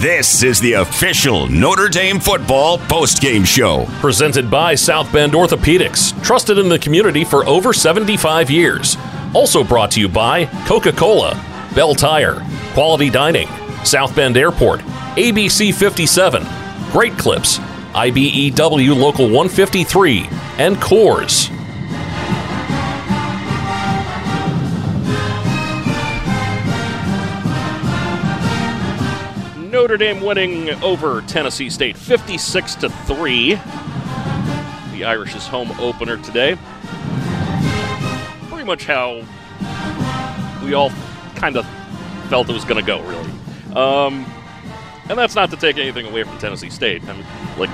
This is the official Notre Dame football postgame show. Presented by South Bend Orthopedics, trusted in the community for over 75 years. Also brought to you by Coca Cola, Bell Tire, Quality Dining, South Bend Airport, ABC 57, Great Clips, IBEW Local 153, and Coors. Notre Dame winning over Tennessee State 56 to 3. The Irish's home opener today. Pretty much how we all kind of felt it was going to go, really. Um, and that's not to take anything away from Tennessee State. I mean, like,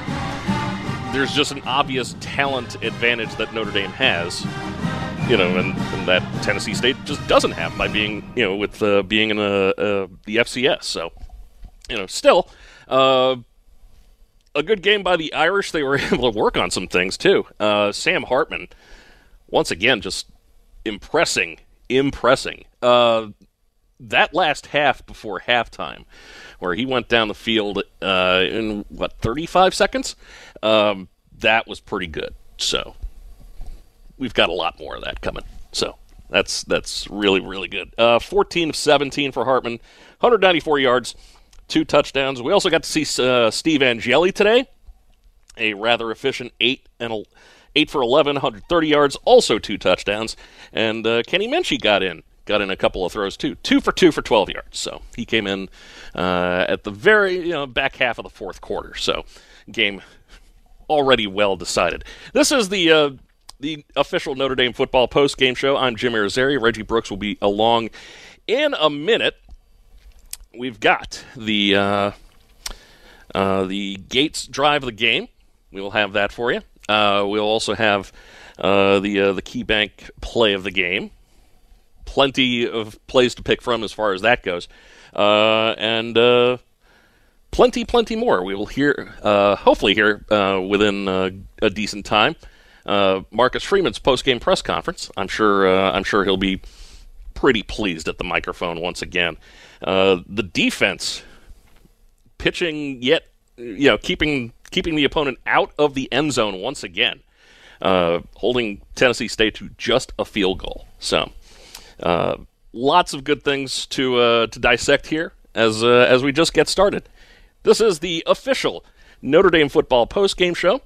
there's just an obvious talent advantage that Notre Dame has, you know, and, and that Tennessee State just doesn't have by being, you know, with uh, being in a, uh, the FCS. So you know, still, uh, a good game by the Irish. They were able to work on some things too. Uh, Sam Hartman, once again, just impressing, impressing. Uh, that last half before halftime, where he went down the field uh, in what 35 seconds, um, that was pretty good. So we've got a lot more of that coming. So that's that's really really good. Uh, 14 of 17 for Hartman, 194 yards two touchdowns. We also got to see uh, Steve Angeli today, a rather efficient eight and eight for 11, 130 yards, also two touchdowns. And uh, Kenny Minchey got in, got in a couple of throws too, two for two for 12 yards. So he came in uh, at the very you know, back half of the fourth quarter. So game already well decided. This is the uh, the official Notre Dame football post game show. I'm Jim Irizarry. Reggie Brooks will be along in a minute we've got the uh, uh, the Gates drive of the game. We will have that for you. Uh, we'll also have uh, the uh, the KeyBank play of the game. Plenty of plays to pick from as far as that goes, and plenty, plenty more. We will hear, hopefully, hear within a decent time. Marcus Freeman's post game press conference. I'm sure. I'm sure he'll be pretty pleased at the microphone once again. Uh, the defense pitching yet, you know, keeping keeping the opponent out of the end zone once again, uh, holding Tennessee State to just a field goal. So, uh, lots of good things to uh, to dissect here as uh, as we just get started. This is the official Notre Dame football post game show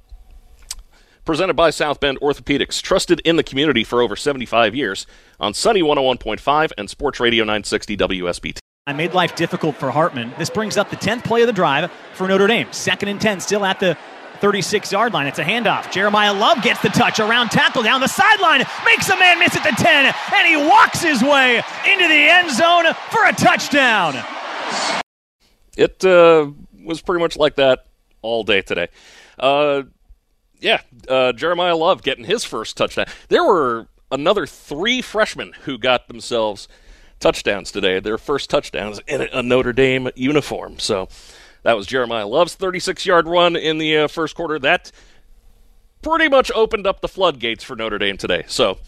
presented by South Bend Orthopedics, trusted in the community for over 75 years on Sunny 101.5 and Sports Radio 960 WSBT. I made life difficult for Hartman. This brings up the 10th play of the drive for Notre Dame. Second and 10, still at the 36 yard line. It's a handoff. Jeremiyah Love gets the touch around tackle down the sideline, makes a man miss at the 10, and he walks his way into the end zone for a touchdown. It uh, was pretty much like that all day today. Uh, yeah, uh, Jeremiyah Love getting his first touchdown. There were another three freshmen who got themselves touchdowns today. Their first touchdowns in a Notre Dame uniform. So that was Jeremiyah Love's 36 yard run in the uh, first quarter. That pretty much opened up the floodgates for Notre Dame today. So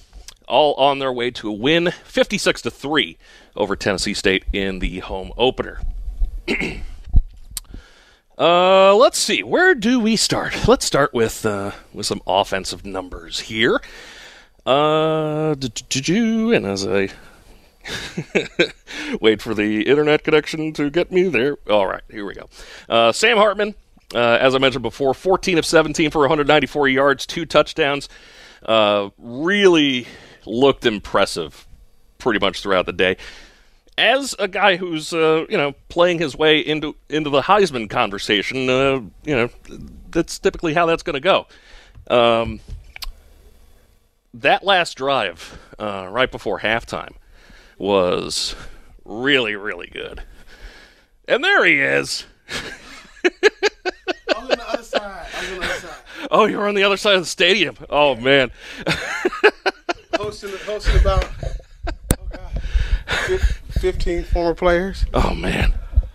all on their way to a win 56 to 3 over Tennessee State in the home opener. uh, let's see. Where do we start? Let's start with uh, with some offensive numbers here. Uh, and as I Wait for the internet connection to get me there. All right, here we go. Uh, Sam Hartman, uh, as I mentioned before, 14 of 17 for 194 yards, two touchdowns. Uh, really looked impressive pretty much throughout the day. As a guy who's uh, you know playing his way into into the Heisman conversation, uh, you know that's typically how that's going to go. Um, that last drive, uh, right before halftime, was really, really good. And there he is. I was on the other side. I was on the other side. Oh, you're on the other side of the stadium. Oh man. Hosting, hosting about oh God, 15 former players. Oh man.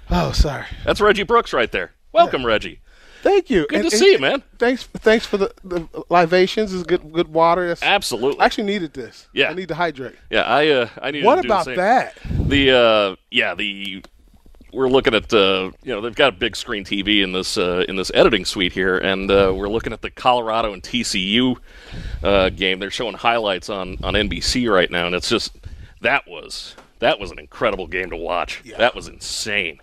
Oh, sorry. That's Reggie Brooks right there. Welcome, Reggie. Thank you. Good to see you, man. Thanks, thanks for the, the libations. It's good, good water. That's, Absolutely. I actually needed this. Yeah. I need to hydrate. Yeah, I uh, I need What to do the about same. that? The uh, yeah, the we're looking at uh, you know they've got a big screen TV in this uh, in this editing suite here, and uh, we're looking at the Colorado and TCU uh, game. They're showing highlights on on NBC right now, and it's just that was that was an incredible game to watch. Yeah. That was insane.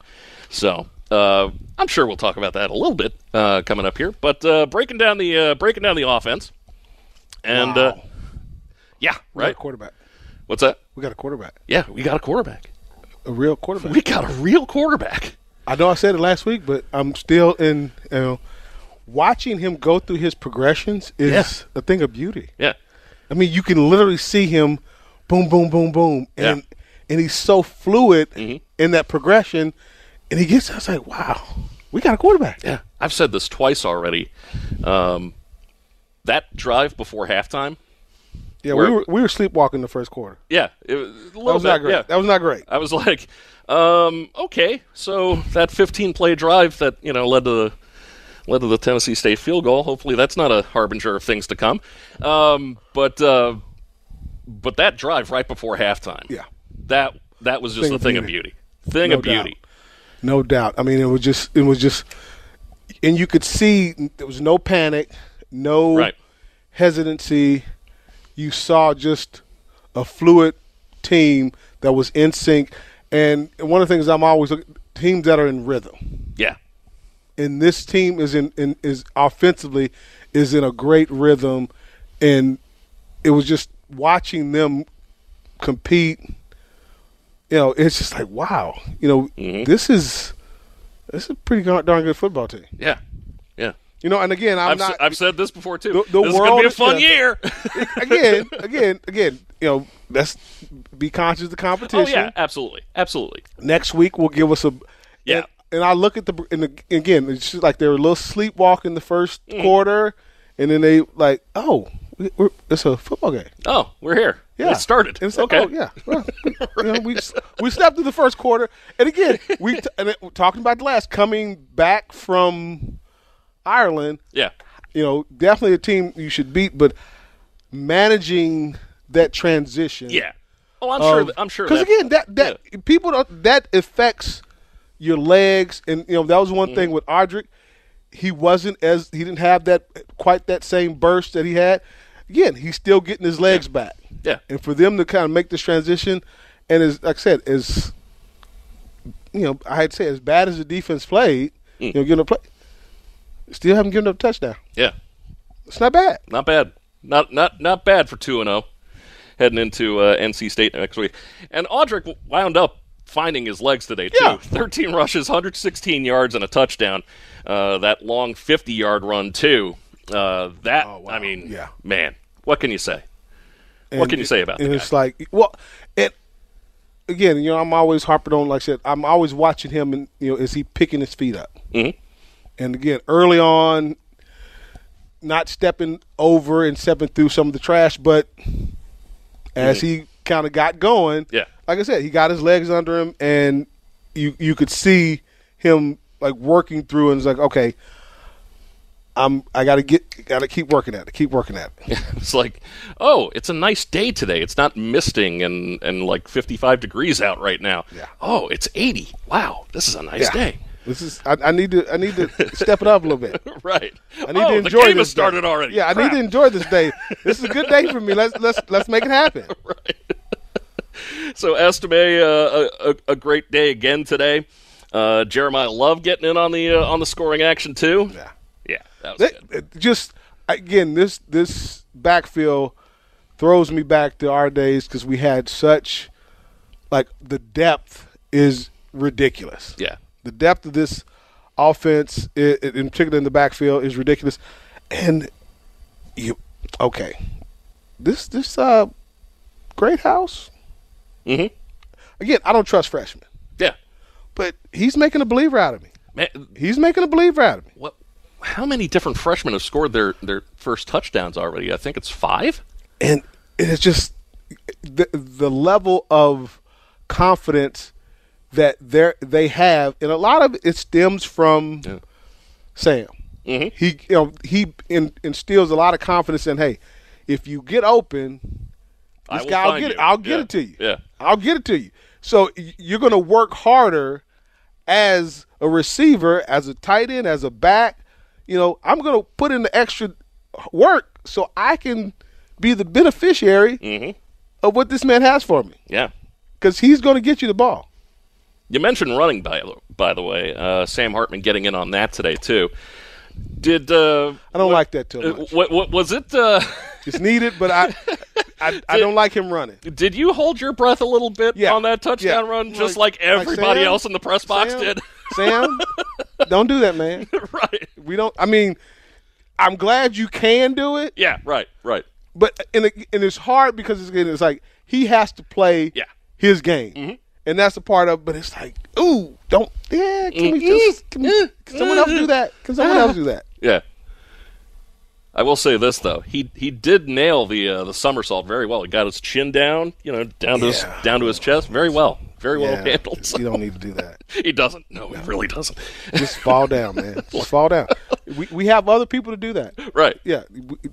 So. Uh, I'm sure we'll talk about that a little bit uh, coming up here, but uh, breaking down the uh, breaking down the offense, and uh, Wow. yeah, We got a right. quarterback. What's that? We got a quarterback. Yeah, we got a quarterback. A real quarterback. We got a real quarterback. I know I said it last week, but I'm still in. You know, watching him go through his progressions is Yeah. a thing of beauty. Yeah, I mean, you can literally see him, boom, boom, boom, boom, and Yeah. Mm-hmm. and he's so fluid in that progression, and he gets. I was like, wow, we got a quarterback. yeah. I've said this twice already. Um, that drive before halftime. Yeah, Where- we were we were sleepwalking the first quarter. Yeah, it That was bit. not great. Yeah, That was not great. I was like, um, okay, so that 15 play drive that you know led to the led to the Tennessee State field goal. Hopefully, that's not a harbinger of things to come. Um, but uh, but that drive right before halftime. Yeah. that that was just Thing a of thing of beauty. beauty. Thing No of beauty. No doubt. I mean, it was just it was just, and you could see there was no panic, no Right. hesitancy. You saw just a fluid team that was in sync. And one of the things I'm always looking teams that are in rhythm. Yeah. And this team is in, in is offensively is in a great rhythm, and it was just watching them compete. You know, it's just like wow. You know, Mm-hmm. this is this is a pretty darn good football team. Yeah. Yeah. You know, and again, I'm I've, not. s- I've said this before too. The- the this is going to world be a fun yeah. year. again, again, again. You know, let's be conscious of the competition. oh yeah, absolutely, absolutely. Next week will give us a. Yeah. And, and I look at the and the, again, it's just like they were a little sleepwalking the first Mm. quarter, and then they like, oh, we're, it's a football game. Oh, we're here. Yeah, it started. It's like, okay. oh, yeah. Well, you know, we we stepped through the first quarter, and again, we t- and it, talking about the last coming back from Ireland. Yeah. You know, definitely a team you should beat, but managing that transition. Yeah. Oh, I'm sure. I'm sure. Because again, that that people don't, that affects your legs, and you know that was one Mm-hmm. thing with Audric. He wasn't as he didn't have that quite that same burst that he had. Again, he's still getting his legs back. Yeah. and for them to kind of make this transition, and as like I said, as you know, I'd say as bad as the defense played, Mm. you know, giving a play, still haven't given up a touchdown. yeah. It's not bad. Not bad. Not not not bad for two and zero, heading into uh, NC State next week. And Audric wound up finding his legs today too. Yeah. 13 rushes, 116 yards, and a touchdown. Uh, that long 50 yard run too. Uh, that Oh, wow. I mean, Yeah. man, what can you say? what And can you say about and the it's guy? like well and again you know i'm always harping on like i said i'm always watching him and you know is he picking his feet up Mhm. and again early on not stepping over and stepping through some of the trash but as he kind of got going Mm-hmm. Yeah. like i said he got his legs under him and you you could see him like working through and it's like okay i'm i gotta get gotta keep working at it keep working at it It's like, oh, it's a nice day today. It's not misting and, and like 55 degrees out right now. Yeah. Oh, it's 80. Wow, this is a nice Yeah. day. This is. I, I need to. I need to step it up a little bit. right. I need oh, to enjoy the game this has started day. already. Yeah, I need to enjoy this day. This is a good day for me. Let's let's let's make it happen. Right. So Estime, uh, a, a, a great day again today. Uh, Jeremiyah Love getting in on the uh, on the scoring action too. Yeah. That was good. just again, this this backfield throws me back to our days because we had such like the depth is ridiculous. Yeah. the depth of this offense, in particular in the backfield, is ridiculous. And you, okay, this this uh, great house. Mhm. Again, I don't trust freshmen, Yeah. but he's making a believer out of me. Man, He's making a believer out of me. what? How many different freshmen have scored their their first touchdowns already? I think it's five. and it's just the the level of confidence that they they have, and a lot of it stems from Yeah. Sam. Mhm. He you know he in, instills a lot of confidence in hey, if you get open, this will guy, I'll find get you. it. I'll get Yeah. it to you. Yeah. I'll get it to you. So you're going to work harder as a receiver, as a tight end, as a back. You know, I'm going to put in the extra work so I can be the beneficiary Mm-hmm. of what this man has for me Yeah. because he's going to get you the ball. You mentioned running by the by the way. Uh, Sam Hartman getting in on that today too. Did uh, I don't like that too uh, much. what, what was it? Uh, It's needed, but I, I, I don't like him running. did you hold your breath a little bit Yeah. on that touchdown Yeah. run, just Like- like everybody Sam- else in the press box Sam, did? Sam, don't do that, man. right. We don't. I mean, I'm glad you can do it. Yeah. Right. Right. but and, it, and it's hard because it's, it's like he has to play Yeah. his game, mm-hmm. and that's a part of. But it's like, ooh, don't yeah. Can we mm-hmm. just can, we- can someone else do that? Can someone else do that? Yeah. I will say this though, he he did nail the uh, the somersault very well. He got his chin down, you know, down to his down to his chest, very well, very well Yeah, handled. You don't need to do that. he doesn't. No, he really doesn't. Just fall down, man. Just fall down. We we have other people to do that. right. Yeah,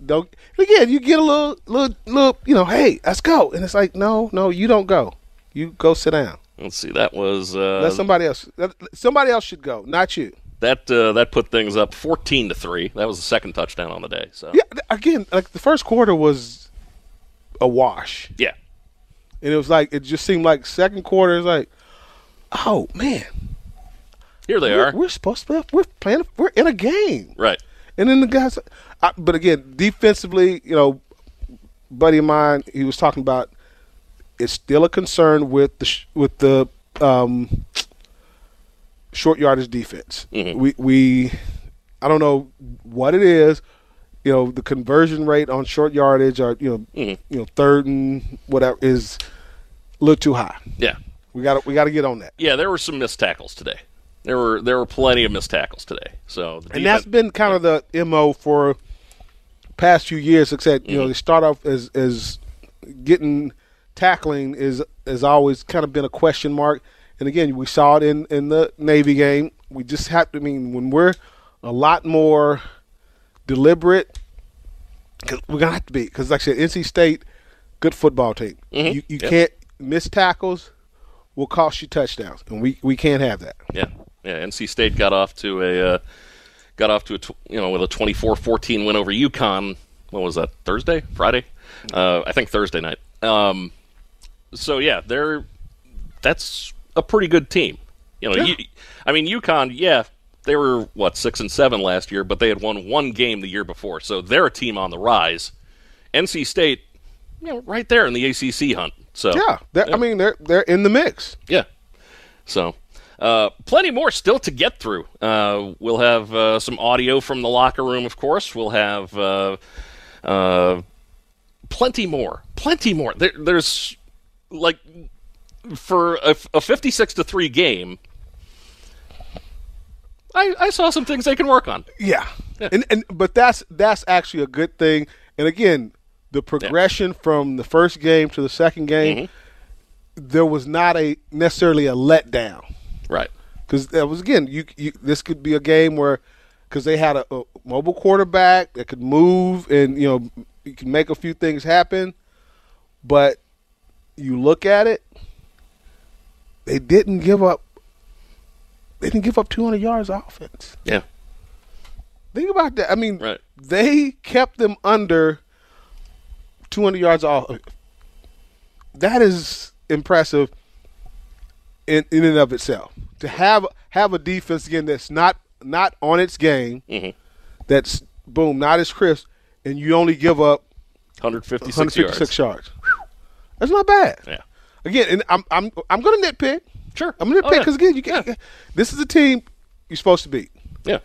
don't. Again, you get a little, little, little. You know, hey, let's go, and it's like, no, no, you don't go. You go sit down. Let's see. That was uh, Let somebody else. Somebody else should go, not you. That uh, that put things up fourteen to three. That was the second touchdown on the day. So Yeah, again, like the first quarter was a wash, yeah. and it was like it just seemed like second quarter is like, oh man, Here they we're, are. we're supposed to play. We're playing. We're in a game, Right. and then the guys. I, but again, defensively, you know, buddy of mine, he was talking about. It's still a concern with the with the um, short yardage defense. Mhm. We we, I don't know what it is. You know, the conversion rate on short yardage, or you know, Mhm. you know, third and whatever is a little too high. Yeah. We got to we got to get on that. Yeah. There were some missed tackles today. There were there were plenty of missed tackles today. So the and that's been kind of the mo for past few years. Except you know Mm-hmm. they start off as as getting tackling is has always kind of been a question mark. And again, we saw it in in the Navy game. We just have to. I mean, when we're a lot more deliberate, because we're gonna have to be. Because like I said, NC State, good football team. Mhm. You you Yep. can't miss tackles. Will cost you touchdowns, and we we can't have that. Yeah, yeah. NC State got off to a uh, got off to a tw- you know with a 24-14 win over UConn. What was that? Thursday, Friday? Uh, I think Thursday night. Um, so yeah, they're that's a pretty good team. You know, Yeah. you, I mean UConn. Yeah, they were what six and seven last year, but they had won one game the year before, so they're a team on the rise. NC State, you know, right there in the ACC hunt. So Yeah, they're- I mean they're they're in the mix. yeah. So, uh, plenty more still to get through. Uh, we'll have uh, some audio from the locker room, of course. We'll have uh, uh, plenty more. Plenty more. There, there's like for a, a 56 to 3 game. I, I saw some things they can work on. Yeah. And and but that's that's actually a good thing. And again, the progression from the first game to the second game, Mm-hmm. there was not a necessarily a letdown Right. because that was again you, you this could be a game where because they had a, a mobile quarterback that could move and you know you can make a few things happen, but you look at it, they didn't give up. They didn't give up 200 yards of offense. Yeah. Think about that. I mean, Right. they kept them under 200 yards off. That is impressive in, in and of itself. To have have a defense again that's not not on its game, Mhm. that's boom, not as crisp, and you only give up 156, 156 yards. yards. That's not bad. Yeah. Again, and I'm I'm I'm going to nitpick. Sure. I'm going to Oh, nitpick yeah. because again, you can, Yeah. this is a team you're supposed to beat. Yeah.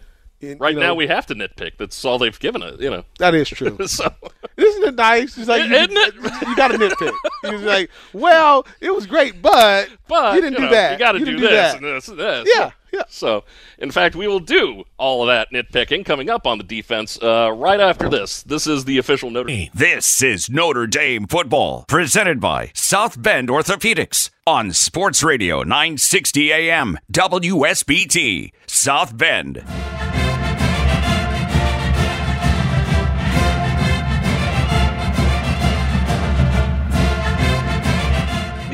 And, Right you now we have to nitpick. That's all they've given us. You know. that is true. So Isn't it nice? It's like you, Isn't it? you got to nitpick. It's like, well, it was great, but, but you didn't do know, that. You got to do didn't this that. and this and this. Yeah, yeah. So, in fact, we will do all of that nitpicking coming up on the defense uh, right after this. This is the official Notre Dame. This is Notre Dame football, presented by South Bend Orthopedics on Sports Radio 960 AM WSBT South Bend.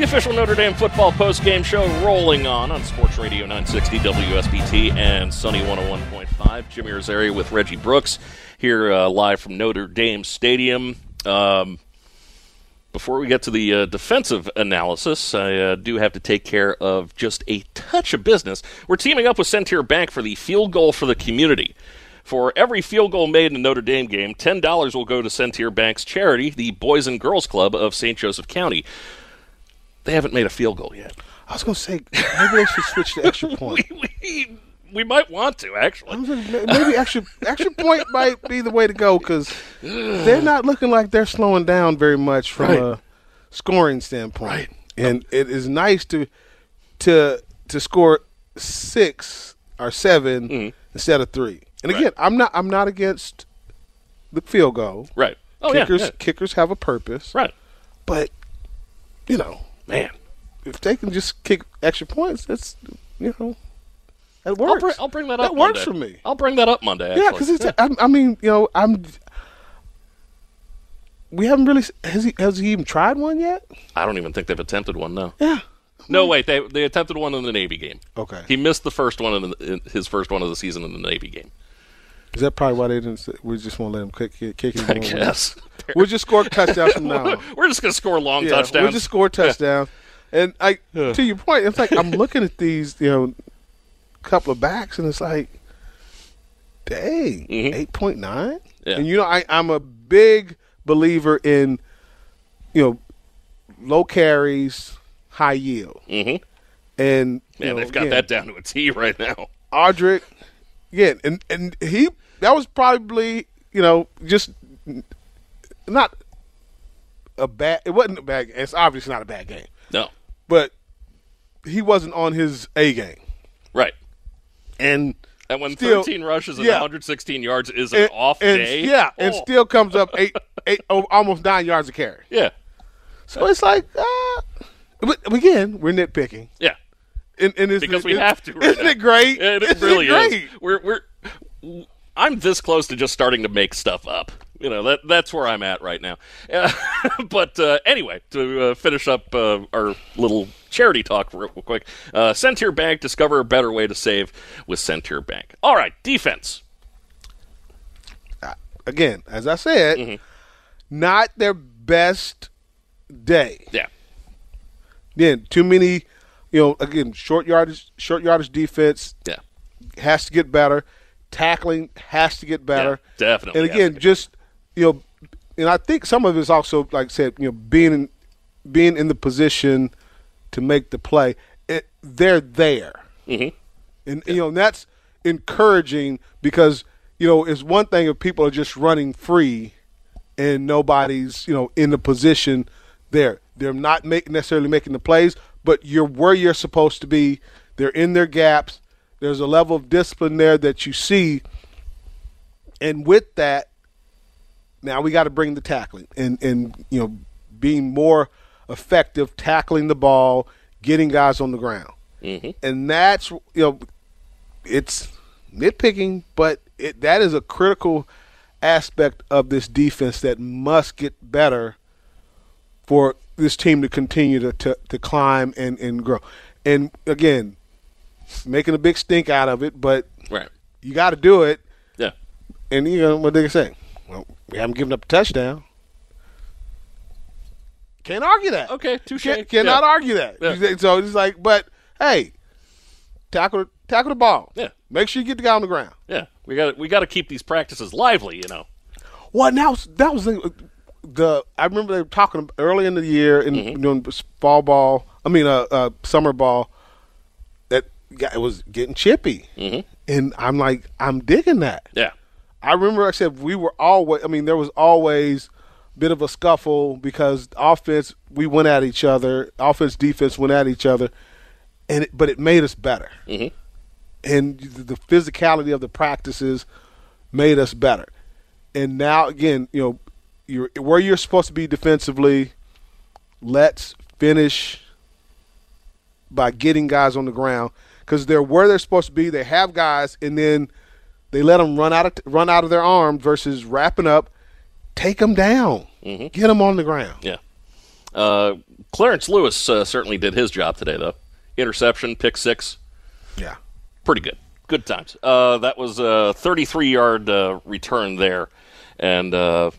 The official Notre Dame football post-game show rolling on on Sports Radio 960 WSBT and Sunny 101.5. Jim Irizarry with Reggie Brooks here uh, live from Notre Dame Stadium. Um, before we get to the uh, defensive analysis, I uh, do have to take care of just a touch of business. We're teaming up with Centier Bank for the field goal for the community. For every field goal made in a Notre Dame game, $10 will go to Centier Bank's charity, the Boys and Girls Club of St. Joseph County. They haven't made a field goal yet. I was going to say, maybe they should switch to extra point. We, we, we might want to, actually. Maybe extra extra point might be the way to go because they're not looking like they're slowing down very much from Right. a scoring standpoint. Right. And it is nice to to to score six or 7 instead of three. And again, Mm-hmm. Right. I'm not I'm not against the field goal. Right. Oh, kickers yeah, yeah. kickers have a purpose. Right. But you know, Man. if they can just kick extra points, that's you know that I'll, works. bring, I'll bring that up That works Monday. for me. I'll bring that up Monday, actually. Yeah, because it's. I, I mean, you know, I'm. We haven't really. Has he? Has he even tried one yet? I don't even think they've attempted one, no. Yeah. No, wait. They they attempted one in the Navy game. Okay. He missed the first one in, the, in his first one of the season in the Navy game. Is that probably why they didn't? Say, we just want to let him kick, kick, kick him. I guess. We'll just score touchdowns from now. on. We're just going to score long Yeah, touchdowns. We'll just score touchdowns. And I, to your point, it's like I'm looking at these, you know, couple of backs, and it's like, dang, Mhm. eight point nine. And you know, I, I'm a big believer in, you know, low carries, high yield, Mhm. and Man, know, they've got again, that down to a T right now. Audric, yeah, and and he that was probably you know just not a bad. It wasn't a bad. It's obviously not a bad game, No. but he wasn't on his A game, Right. and And when Still- 13 rushes and yeah. 116 yards is an and, off and- day. yeah, and oh, still comes up eight, eight, oh, almost nine yards a carry. Yeah. So it's like, uh, but again, we're nitpicking, Yeah. and, and it's, Because we have to. Right Isn't now. it great? It, it really great? is. We're we're. I'm this close to just starting to make stuff up. You know that that's where I'm at right now. Uh, but uh, anyway, to uh, finish up uh, our little charity talk real quick, uh, Centier Bank discover a better way to save with Centier Bank. All right, defense. Again, as I said, Mm-hmm. not their best day. Yeah, Again, too many, you know, again, short yardage, short yardage defense yeah, has to get better. Tackling has to get better. Yeah, definitely And again, just you know, and I think some of it's also like I said, you know, being in, being in the position to make the play. It, they're there, Mhm. and you know and that's encouraging because you know it's one thing if people are just running free and nobody's you know in the position there. They're not make, necessarily making the plays, but you're where you're supposed to be. They're in their gaps. There's a level of discipline there that you see, and with that, now we got to bring the tackling and and you know being more effective tackling the ball, getting guys on the ground, Mhm. and that's you know it's nitpicking, but it, that is a critical aspect of this defense that must get better for this team to continue to, to, to climb and, and grow. And again, making a big stink out of it, but right. you got to do it. Yeah, And you know what they say? Well, we haven't given up a touchdown. Can't argue that. Okay, touche. Can, cannot Yeah. argue that. Yeah. So it's like, but hey, tackle tackle the ball. Yeah. Make sure you get the guy on the ground. yeah. We got we got to keep these practices lively. You know. Well, now that was the, the I remember they were talking early in the year in Mm-hmm. doing fall ball. I mean, uh, uh, summer ball. Guy was getting chippy, Mhm. and I'm like, I'm digging that. Yeah. I remember I said we were always. I mean, there was always a bit of a scuffle because offense we went at each other, offense defense went at each other, and it, but it made us better. Mhm. And the physicality of the practices made us better. And now again, you know, you're where you're supposed to be defensively. Let's finish by getting guys on the ground because they're where they're supposed to be. They have guys, and then they let them run out of run out of their arms versus wrapping up. Take them down. Get them on the ground. Yeah. Uh, Clarence Lewis uh, certainly did his job today, though. Interception, pick six, Yeah. pretty good. Good times. Uh, that was a 33 yard uh, return there. And, uh,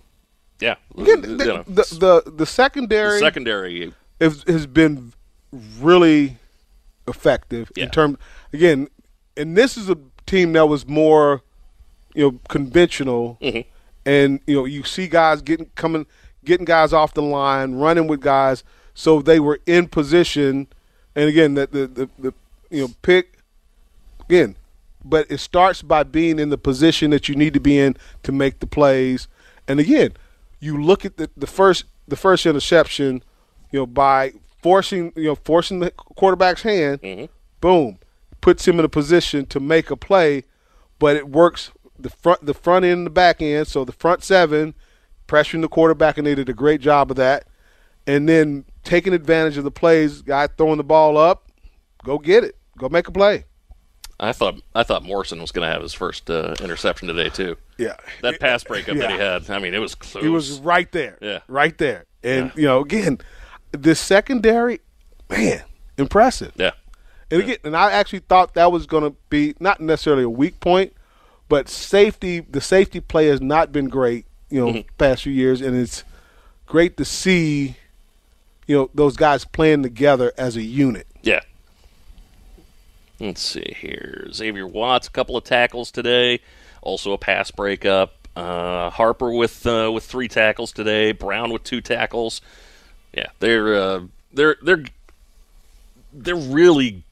yeah. Again, you the, know, the, the the secondary secondary. has, has been really effective Yeah. in terms. Again, and this is a team that was more, you know, conventional, Mhm. and you know you see guys getting coming, getting guys off the line, running with guys, so they were in position. And again, that the the, the you know pick again, but it starts by being in the position that you need to be in to make the plays. And again, you look at the, the first the first interception, you know, by forcing you know forcing the quarterback's hand, boom, puts him in a position to make a play. But it works the front the front end and the back end. So the front seven pressuring the quarterback, and they did a great job of that. And then taking advantage of the plays, guy throwing the ball up, go get it, go make a play. I thought I thought Morrison was going to have his first uh, interception today, too. Yeah, That pass breakup that he had, I mean, it was close. He was right there. Yeah. Right there. And, Yeah. you know, again, the secondary, man, impressive. Yeah. And again, and I actually thought that was going to be not necessarily a weak point, but safety, the safety play has not been great, you know, past few years. And it's great to see, you know, those guys playing together as a unit. Yeah. Let's see here. Xavier Watts, a couple of tackles today. Also a pass breakup. Uh, Harper with uh, with three tackles today. Brown with two tackles. Yeah, they're uh, they're they're they're really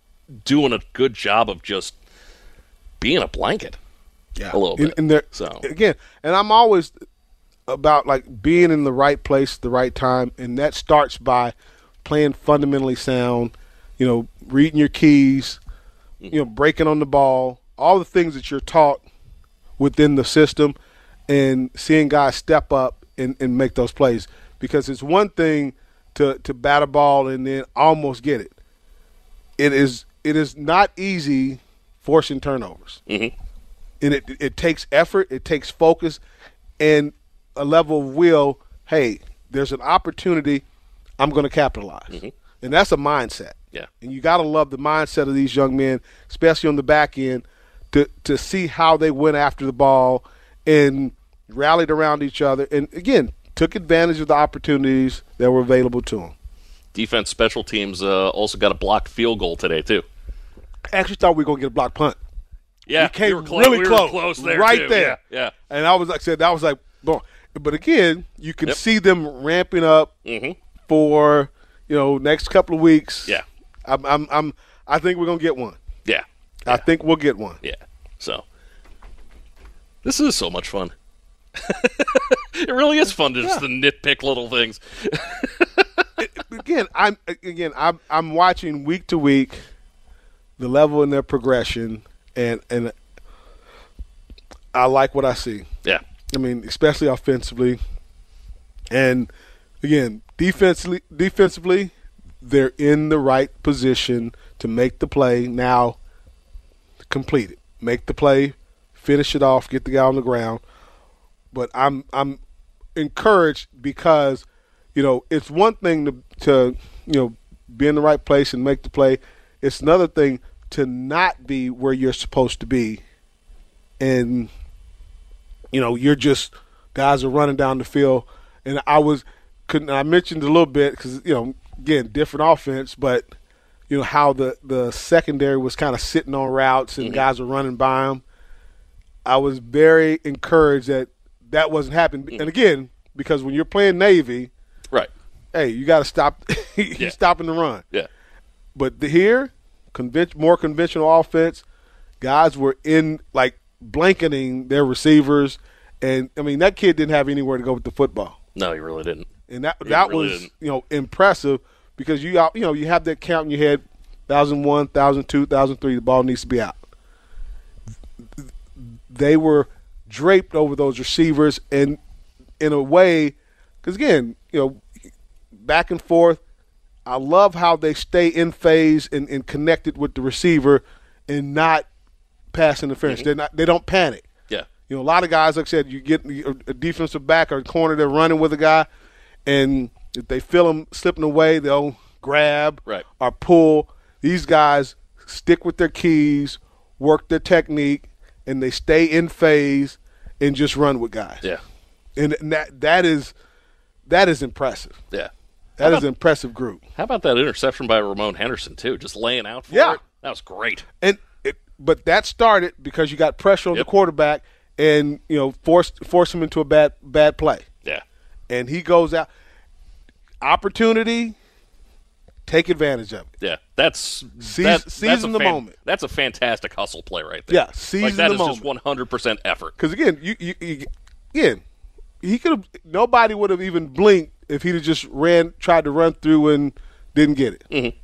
doing a good job of just being a blanket. Yeah, A little bit. And, they're- So- again, and I'm always about like being in the right place, at the right time, and that starts by playing fundamentally sound. You know, reading your keys. You know, breaking on the ball. All the things that you're taught within the system, and seeing guys step up and, and make those plays. Because it's one thing to to bat a ball and then almost get it. It is it is not easy forcing turnovers Mhm. and it it takes effort, it takes focus, and a level of will. Hey, there's an opportunity. I'm going to capitalize, and that's a mindset. Yeah. and you got to love the mindset of these young men, especially on the back end, to to see how they went after the ball and rallied around each other, and again took advantage of the opportunities that were available to them. Defense special teams uh, also got a blocked field goal today too. I actually thought we were going to get a blocked punt. Yeah, we came we were clo- really we close, close there, right too. there. Yeah, yeah. And I was like I said, that was like, boom. But again, you can Yep. see them ramping up Mhm. for you know next couple of weeks. Yeah. I'm, I'm, I'm I think we're gonna get one. yeah, I think we'll get one. yeah. So this is so much fun. it really is fun to just to nitpick little things. Again, I'm again I'm I'm watching week to week the level in their progression, and and I like what I see. Yeah, I mean, especially offensively. And again, defensively, defensively, they're in the right position to make the play. Now, complete it, make the play, finish it off, get the guy on the ground. But I'm I'm encouraged because you know it's one thing to to you know be in the right place and make the play. It's another thing to not be where you're supposed to be, and you know, you're just guys are running down the field, and I was couldn't I mentioned a little bit because you know again different offense, but you know how the the secondary was kind of sitting on routes and mm-hmm. guys were running by them. I was very encouraged that that wasn't happening, mm. and again because when you're playing Navy, right. hey, you got to stop. you're Yeah. stopping the run. Yeah, But the, here, conven- more conventional offense, guys were in like blanketing their receivers, and I mean that kid didn't have anywhere to go with the football, No, he really didn't. and that He that really was didn't. you know impressive because you out- you know you have that count in your head, thousand one, thousand two, thousand three. The ball needs to be out. They were draped over those receivers, and in a way, because again, you know, back and forth. I love how they stay in phase and, and connected with the receiver, and not pass interference. Mm-hmm. They're not. They don't panic. Yeah. You know, a lot of guys, like I said, you get uh, a defensive back or a corner, they're running with a guy, and if they feel him slipping away, they'll grab Right. or pull. These guys stick with their keys, work their technique, and they stay in phase and just run with guys. Yeah. And that that is that is impressive. Yeah. That How is an impressive group. How about that interception by Ramon Henderson too? Just laying out for Yeah. it. That was great. And it, but that started because you got pressure on Yep. the quarterback and you know forced force him into a bad bad play. Yeah. and he goes out. Opportunity, take advantage of it. Yeah, that's Seize- that- that's a in the moment. That's a fantastic hustle play right there. Yeah, season like that the is just one hundred percent effort. Because again, you, you, you again, he could have. Nobody would have even blinked if he'd have just ran, tried to run through and didn't get it. Mm-hmm.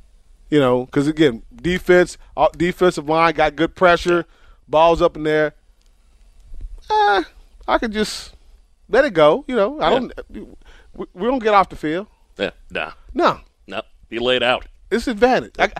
You know, because again, defense, uh, defensive line got good pressure, balls up in there. Ah, I could just let it go. You know, I don't. We, we don't get off the field. Yeah, nah, No, he laid out. it's advantage. I,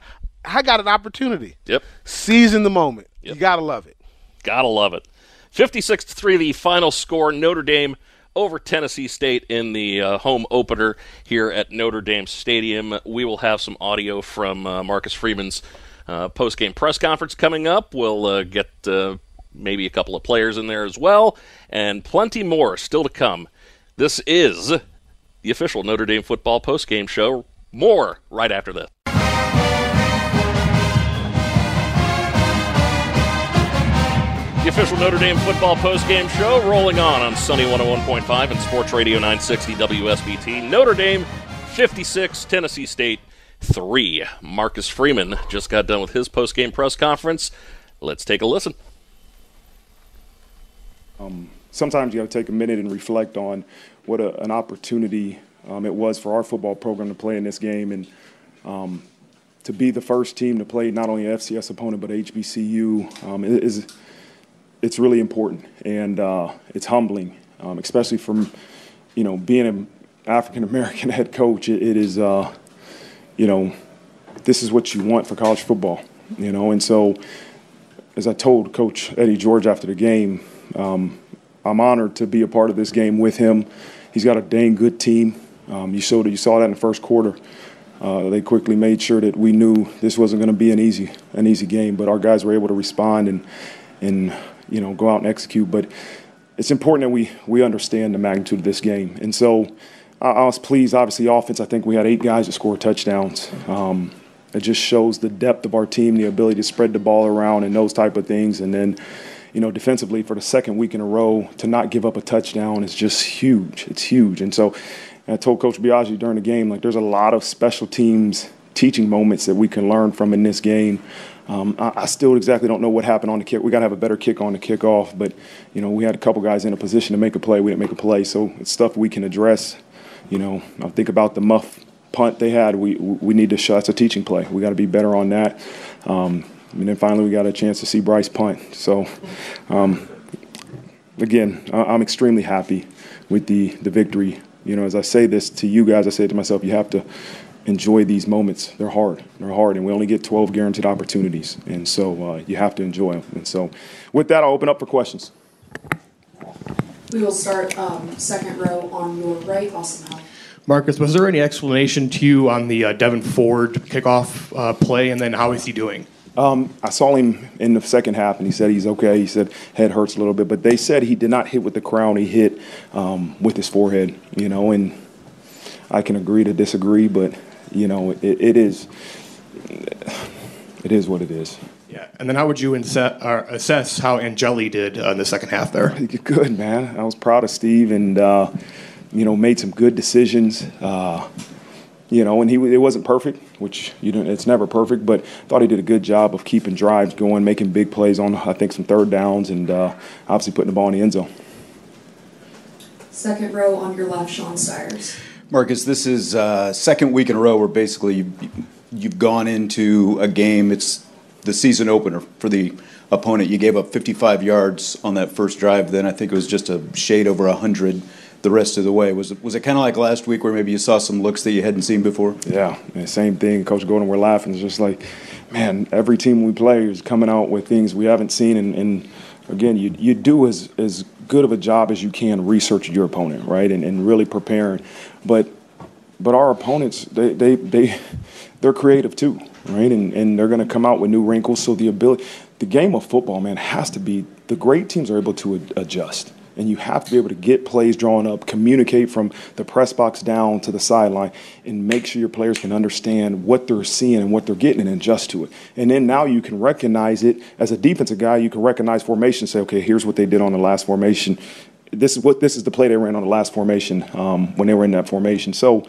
I got an opportunity. Yep, Seizing the moment. Yep. You gotta love it. gotta love it. Fifty-six to three, the final score. Notre Dame over Tennessee State in the uh, home opener here at Notre Dame Stadium. We will have some audio from uh, Marcus Freeman's uh, post-game press conference coming up. We'll uh, get uh, maybe a couple of players in there as well, and plenty more still to come. This is the official Notre Dame football post-game show. More right after this. The official Notre Dame football postgame show rolling on on Sunny 101.5 and Sports Radio 960 WSBT. Notre Dame 56, Tennessee State 3. Marcus Freeman just got done with his postgame press conference. Let's take a listen. Um, sometimes you got to take a minute and reflect on what a, an opportunity um, it was for our football program to play in this game and um, to be the first team to play not only an FCS opponent but HBCU um, is it's really important and uh, it's humbling, um, especially from you know being an African American head coach. It, it is uh, you know this is what you want for college football, you know, and so as I told Coach Eddie George after the game, um, I'm honored to be a part of this game with him. He's got a dang good team. Um, you showed. You saw that in the first quarter. Uh, they quickly made sure that we knew this wasn't going to be an easy an easy game, but our guys were able to respond and and you know go out and execute. But it's important that we we understand the magnitude of this game, and so I, I was pleased. Obviously, offense. I think we had eight guys that scored touchdowns. Um, it just shows the depth of our team, the ability to spread the ball around, and those type of things. And then, you know, defensively for the second week in a row to not give up a touchdown is just huge. It's huge. And so, I told Coach Biaggi during the game, like, there's a lot of special teams teaching moments that we can learn from in this game. Um, I, I still exactly don't know what happened on the kick. We got to have a better kick on the kickoff, but you know, we had a couple guys in a position to make a play. We didn't make a play, so it's stuff we can address. You know, I think about the muff punt they had. We we need to show that's a teaching play. We got to be better on that. Um, and then finally, we got a chance to see Bryce punt. So, um, again, I'm extremely happy with the the victory. You know, as I say this to you guys, I say it to myself. You have to enjoy these moments. They're hard. They're hard, and we only get 12 guaranteed opportunities, and so uh, you have to enjoy them. And so, with that, I'll open up for questions. We will start um, second row on your right, Austin Howe. Marcus, was there any explanation to you on the uh, Devin Ford kickoff uh, play, and then how is he doing? I saw him in the second half, and he said he's okay. He said head hurts a little bit, but they said he did not hit with the crown. He hit um, with his forehead, you know. And I can agree to disagree, but you know, it, it is it is what it is. Yeah, and then how would you inse- uh, assess how Angeli did uh, in the second half there? Good man. I was proud of Steve, and uh, you know, made some good decisions. You know, and he it wasn't perfect, which you know it's never perfect, but thought he did a good job of keeping drives going, making big plays on I think some third downs, and uh, obviously putting the ball in the end zone. Second row on your left, Sean Stires. Marcus, this is uh, second week in a row where basically you've, you've gone into a game. It's the season opener for the opponent. You gave up 55 yards on that first drive. Then I think it was just a shade over 100 the rest of the way. Was it, was it kind of like last week where maybe you saw some looks that you hadn't seen before? Yeah, same thing. Coach Golden, we're laughing. It's just like, man, every team we play is coming out with things we haven't seen. And, and again, you, you do as, as good of a job as you can researching your opponent, right, and, and really preparing. But but our opponents, they, they, they, they're creative too, right? And, and they're going to come out with new wrinkles. So the ability, the game of football, man, has to be the great teams are able to adjust and you have to be able to get plays drawn up, communicate from the press box down to the sideline, and make sure your players can understand what they're seeing and what they're getting and adjust to it. And then now you can recognize it as a defensive guy. You can recognize formation, say, okay, here's what they did on the last formation. This is what this is the play they ran on the last formation um, when they were in that formation. So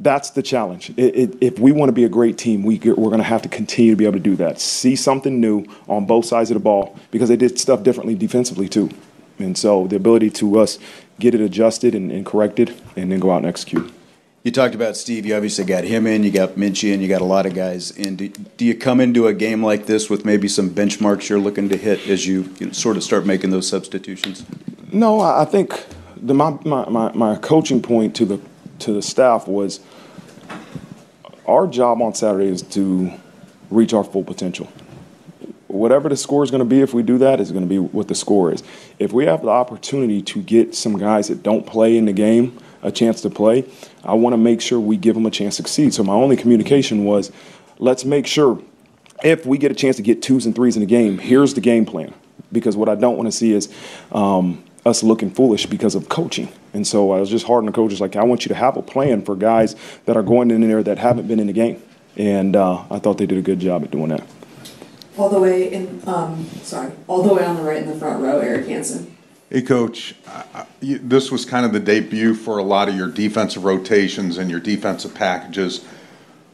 that's the challenge. It, it, if we want to be a great team, we, we're going to have to continue to be able to do that. See something new on both sides of the ball because they did stuff differently defensively too. And so the ability to us get it adjusted and, and corrected and then go out and execute. You talked about Steve. You obviously got him in. You got Minchey in. You got a lot of guys in. Do, do, you come into a game like this with maybe some benchmarks you're looking to hit as you, you know, sort of start making those substitutions? No, I think the, my, my, my, my coaching point to the to the staff was our job on Saturday is to reach our full potential whatever the score is going to be, if we do that, is going to be what the score is. If we have the opportunity to get some guys that don't play in the game a chance to play, I want to make sure we give them a chance to succeed. So my only communication was, let's make sure if we get a chance to get twos and threes in the game, here's the game plan. Because what I don't want to see is um, us looking foolish because of coaching. And so I was just hard on the coaches, like, I want you to have a plan for guys that are going in there that haven't been in the game. And uh, I thought they did a good job at doing that all the way in, um, sorry, all the way on the right in the front row, Eric Hansen. Hey, Coach, uh, you, this was kind of the debut for a lot of your defensive rotations and your defensive packages.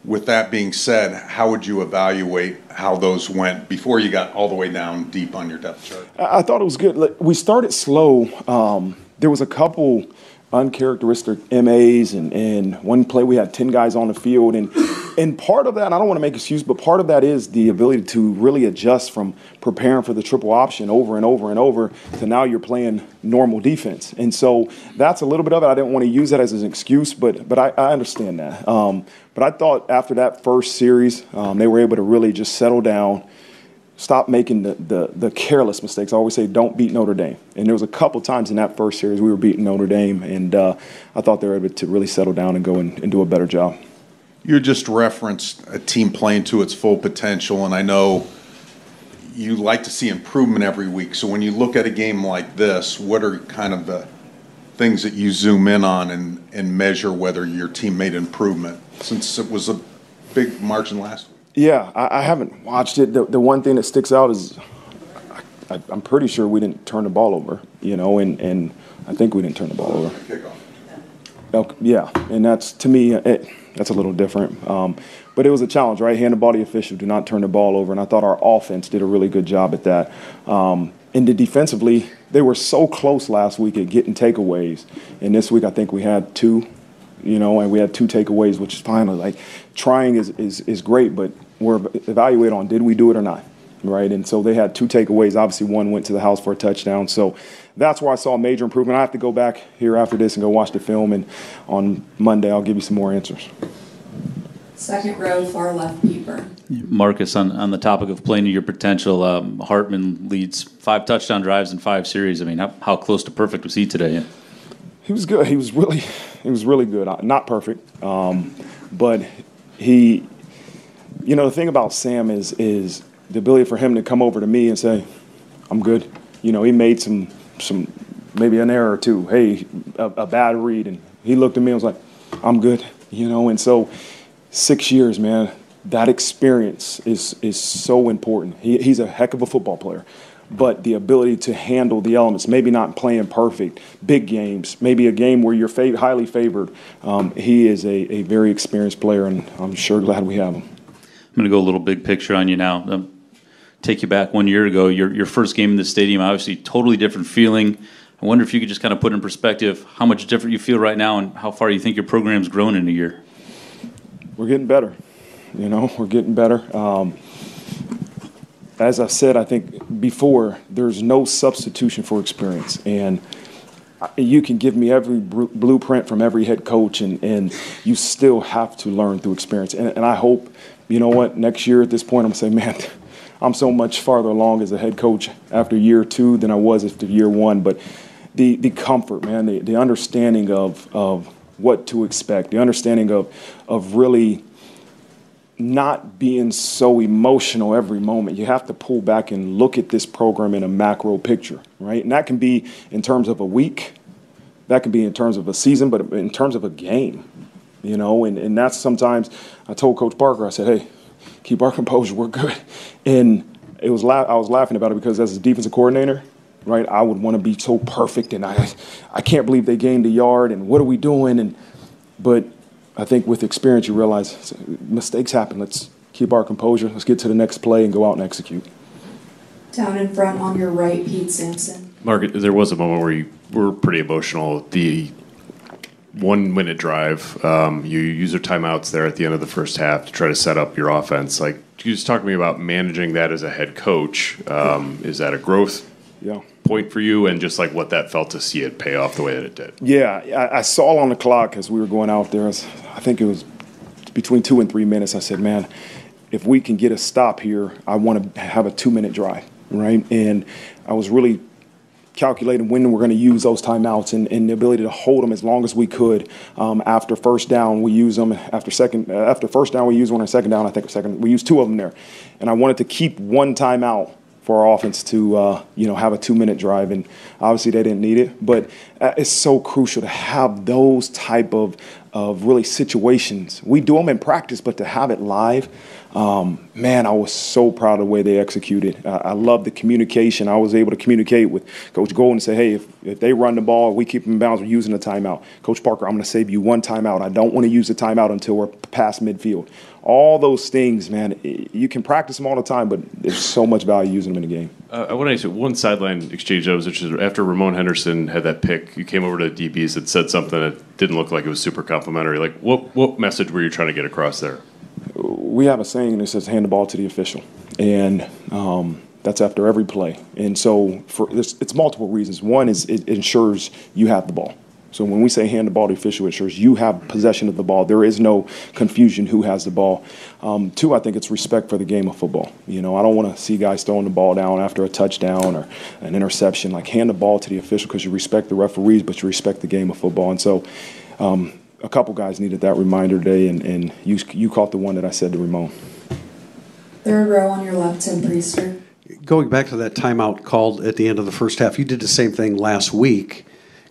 With that being said, how would you evaluate how those went before you got all the way down deep on your depth chart? I thought it was good. We started slow. Um, there was a couple uncharacteristic MAs, and, and one play we had 10 guys on the field. And, and part of that, I don't want to make excuse, but part of that is the ability to really adjust from preparing for the triple option over and over and over to now you're playing normal defense. And so that's a little bit of it. I didn't want to use that as an excuse, but, but I, I understand that. Um, but I thought after that first series, um, they were able to really just settle down stop making the, the, the, careless mistakes. I always say, don't beat Notre Dame. And there was a couple times in that first series we were beating Notre Dame, and uh, I thought they were able to really settle down and go and, and do a better job. You just referenced a team playing to its full potential, and I know you like to see improvement every week. So when you look at a game like this, what are kind of the things that you zoom in on and, and measure whether your team made improvement since it was a big margin last week? Yeah, I, I haven't watched it. The, the, one thing that sticks out is I, am pretty sure we didn't turn the ball over, you know, and, and I think we didn't turn the ball over. Okay, yeah, and that's to me, it, that's a little different. Um, but it was a challenge, right? Hand the ball to official, do not turn the ball over. And I thought our offense did a really good job at that. Um, and the defensively, they were so close last week at getting takeaways. And this week, I think we had two you know, and we had two takeaways, which is finally Like trying is, is, is great, but we're evaluated on did we do it or not, right? And so they had two takeaways. Obviously, one went to the house for a touchdown. So that's where I saw a major improvement. I have to go back here after this and go watch the film, and on Monday I'll give you some more answers. Second row, far left, Pete Byrne. Marcus, on, on the topic of playing to your potential, um, Hartman leads five touchdown drives in five series. I mean, how, how close to perfect was he today? He was good. He was really, he was really good. Not perfect, um, but he. You know, the thing about Sam is is the ability for him to come over to me and say, "I'm good." You know, he made some some maybe an error or two. Hey, a, a bad read, and he looked at me and was like, "I'm good." You know, and so six years, man, that experience is is so important. He, he's a heck of a football player, but the ability to handle the elements, maybe not playing perfect, big games, maybe a game where you're fav- highly favored. Um, he is a, a very experienced player, and I'm sure glad we have him. I'm going to go a little big picture on you now. Um, take you back one year ago, your, your first game in the stadium, obviously totally different feeling. I wonder if you could just kind of put in perspective how much different you feel right now and how far you think your program's grown in a year. We're getting better. You know, we're getting better. Um, as I said, I think before, there's no substitution for experience. And you can give me every blueprint from every head coach, and, and you still have to learn through experience. And, and I hope, you know what, next year at this point, I'm saying, man, I'm so much farther along as a head coach after year two than I was after year one. But the, the comfort, man, the, the understanding of, of what to expect, the understanding of, of really not being so emotional every moment. You have to pull back and look at this program in a macro picture, right? And that can be in terms of a week, that can be in terms of a season, but in terms of a game, you know, and, and that's sometimes I told Coach Parker, I said, hey, keep our composure, we're good. And it was la- I was laughing about it because as a defensive coordinator, right, I would want to be so perfect and I I can't believe they gained a yard and what are we doing? And but I think with experience, you realize mistakes happen. Let's keep our composure. Let's get to the next play and go out and execute. Down in front on your right, Pete Sampson. Mark, there was a moment where you were pretty emotional. The one minute drive, um, you use your timeouts there at the end of the first half to try to set up your offense. Like, you just talk to me about managing that as a head coach? Um, is that a growth yeah. point for you, and just like what that felt to see it pay off the way that it did. Yeah, I, I saw on the clock as we were going out there. I think it was between two and three minutes. I said, "Man, if we can get a stop here, I want to have a two-minute drive." Right, and I was really calculating when we're going to use those timeouts and, and, the ability to hold them as long as we could. Um, after first down, we use them. After second, uh, after first down, we use one. And second down, I think second, we use two of them there. And I wanted to keep one timeout for our offense to uh, you know have a two minute drive and obviously they didn't need it but uh, it's so crucial to have those type of of really situations we do them in practice but to have it live um, man i was so proud of the way they executed uh, i love the communication i was able to communicate with coach golden and say hey if, if they run the ball we keep them in bounds we're using the timeout coach parker i'm going to save you one timeout i don't want to use the timeout until we're past midfield all those things, man, you can practice them all the time, but there's so much value using them in the game. Uh, I want to ask you one sideline exchange that was interesting. After Ramon Henderson had that pick, you came over to DBs and said something that didn't look like it was super complimentary. Like, what what message were you trying to get across there? We have a saying that says "hand the ball to the official," and um, that's after every play. And so, for it's multiple reasons. One is it ensures you have the ball. So when we say hand the ball to the official, it ensures you have possession of the ball. There is no confusion who has the ball. Um, two, I think it's respect for the game of football. You know, I don't want to see guys throwing the ball down after a touchdown or an interception. Like hand the ball to the official because you respect the referees, but you respect the game of football. And so. Um, a couple guys needed that reminder today, and, and you, you caught the one that I said to Ramon. Third row on your left, Tim Prister. Going back to that timeout called at the end of the first half, you did the same thing last week.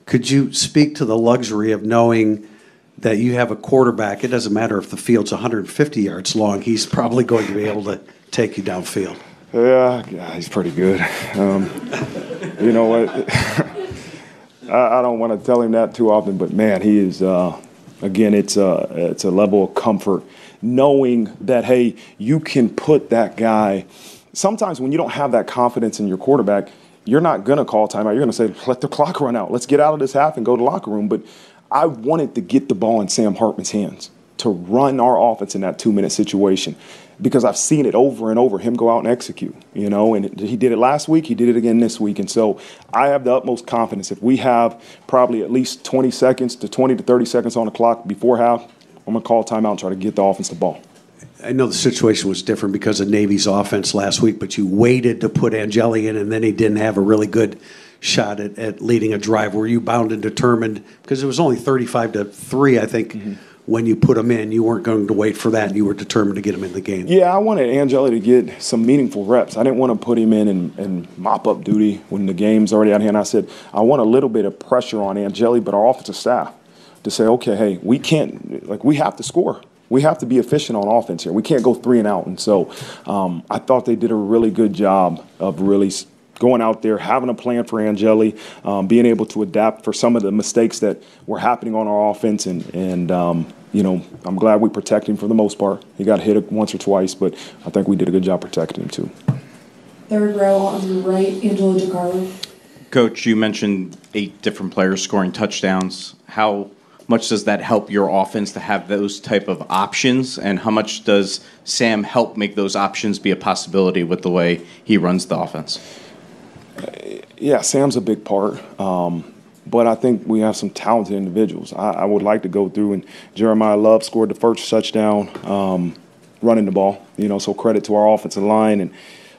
Could you speak to the luxury of knowing that you have a quarterback? It doesn't matter if the field's 150 yards long, he's probably going to be able to take you downfield. Yeah, yeah he's pretty good. Um, you know what? I, I, don't want to tell him that too often, but man, he is. Uh, again, it's a it's a level of comfort knowing that hey, you can put that guy. Sometimes when you don't have that confidence in your quarterback, you're not going to call timeout. You're going to say, let the clock run out. Let's get out of this half and go to locker room. But I wanted to get the ball in Sam Hartman's hands to run our offense in that two minute situation because I've seen it over and over him go out and execute, you know, and he did it last week, he did it again this week. And so I have the utmost confidence. If we have probably at least 20 seconds to 20 to 30 seconds on the clock before half, I'm going to call timeout and try to get the offense the ball. I know the situation was different because of Navy's offense last week, but you waited to put Angeli in, and then he didn't have a really good shot at, at leading a drive. Were you bound and determined because it was only thirty-five to three, I think, mm-hmm. When you put him in? You weren't going to wait for that, and you were determined to get him in the game. Yeah, I wanted Angeli to get some meaningful reps. I didn't want to put him in and, and mop up duty when the game's already out here. And I said I want a little bit of pressure on Angeli, but our offensive staff to say, okay, hey, we can't like we have to score we have to be efficient on offense here. We can't go three and out. And so um, I thought they did a really good job of really going out there, having a plan for Angeli, um, being able to adapt for some of the mistakes that were happening on our offense, and and um, you know, I'm glad we protected him for the most part. He got hit once or twice, but I think we did a good job protecting him too. Third row on your right, Angelo DiCarlo. Coach, you mentioned eight different players scoring touchdowns. How much does that help your offense to have those type of options, and how much does Sam help make those options be a possibility with the way he runs the offense? Yeah, Sam's a big part. Um, but I think we have some talented individuals. I, I, would like to go through and Jeremiyah Love scored the first touchdown um, running the ball. You know, so credit to our offensive line and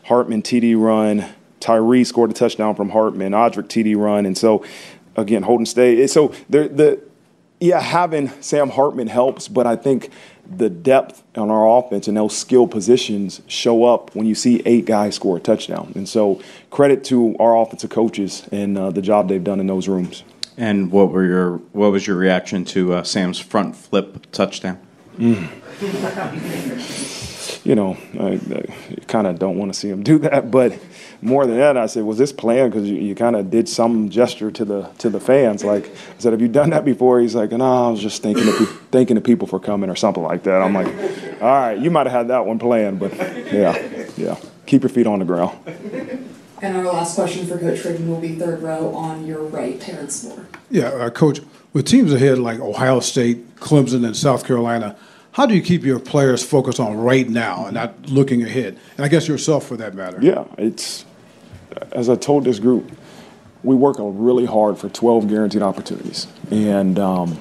Hartman TD run. Tyree scored a touchdown from Hartman. Audric TD run, and so again, Holden Staes. So the the yeah, having Sam Hartman helps, but I think the depth on our offense and those skill positions show up when you see eight guys score a touchdown. And so, credit to our offensive coaches and uh, the job they've done in those rooms. And what were your what was your reaction to uh, Sam's front flip touchdown? Mm. you know, I, I kind of don't want to see him do that, but more than that, I said, was this planned? Because you, you kind of did some gesture to the to the fans. Like I said, have you done that before? He's like, no, I was just thanking the, thanking the people for coming or something like that. I'm like, all right, you might have had that one planned, but yeah, yeah. Keep your feet on the ground. And our last question for Coach Riggin will be third row on your right, Terrence Moore. Yeah, uh, Coach, with teams ahead like Ohio State, Clemson, and South Carolina, how do you keep your players focused on right now and not looking ahead? And I guess yourself for that matter. Yeah, it's as I told this group, we work really hard for 12 guaranteed opportunities. And um,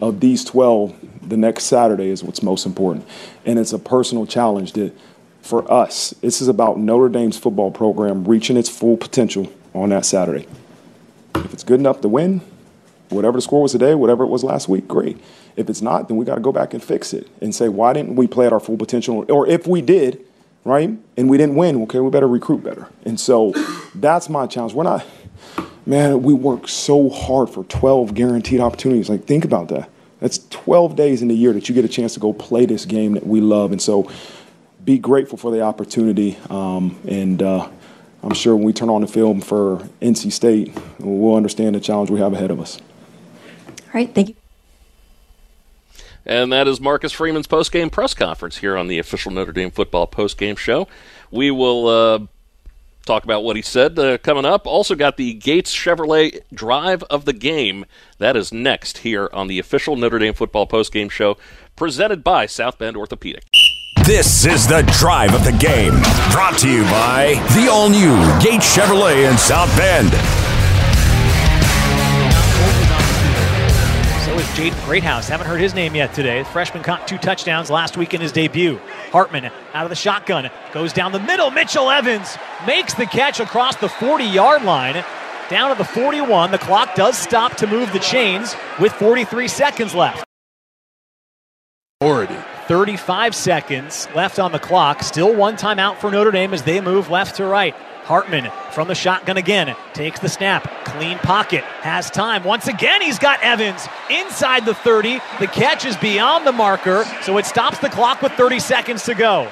of these 12, the next Saturday is what's most important. And it's a personal challenge that for us, this is about Notre Dame's football program reaching its full potential on that Saturday. If it's good enough to win, whatever the score was today, whatever it was last week, great. If it's not, then we got to go back and fix it and say, why didn't we play at our full potential? Or if we did, right? And we didn't win. Okay, we better recruit better. And so that's my challenge. We're not, man, we work so hard for 12 guaranteed opportunities. Like, think about that. That's 12 days in the year that you get a chance to go play this game that we love. And so be grateful for the opportunity. Um, and uh, I'm sure when we turn on the film for NC State, we'll understand the challenge we have ahead of us. All right, thank you. And that is Marcus Freeman's post-game press conference here on the official Notre Dame football post-game show. We will uh, talk about what he said uh, coming up. Also got the Gates Chevrolet Drive of the Game. That is next here on the official Notre Dame football post-game show presented by South Bend Orthopedic. This is the Drive of the Game, brought to you by the all-new Gates Chevrolet in South Bend. Jaden Greathouse. Haven't heard his name yet today. Freshman caught two touchdowns last week in his debut. Hartman out of the shotgun, goes down the middle. Mitchell Evans makes the catch across the 40 yard line. Down to the 41. The clock does stop to move the chains with 43 seconds left. Already. 35 seconds left on the clock. Still one timeout for Notre Dame as they move left to right. Hartman from the shotgun again. Takes the snap. Clean pocket. Has time. Once again, he's got Evans inside the 30. The catch is beyond the marker, so it stops the clock with 30 seconds to go.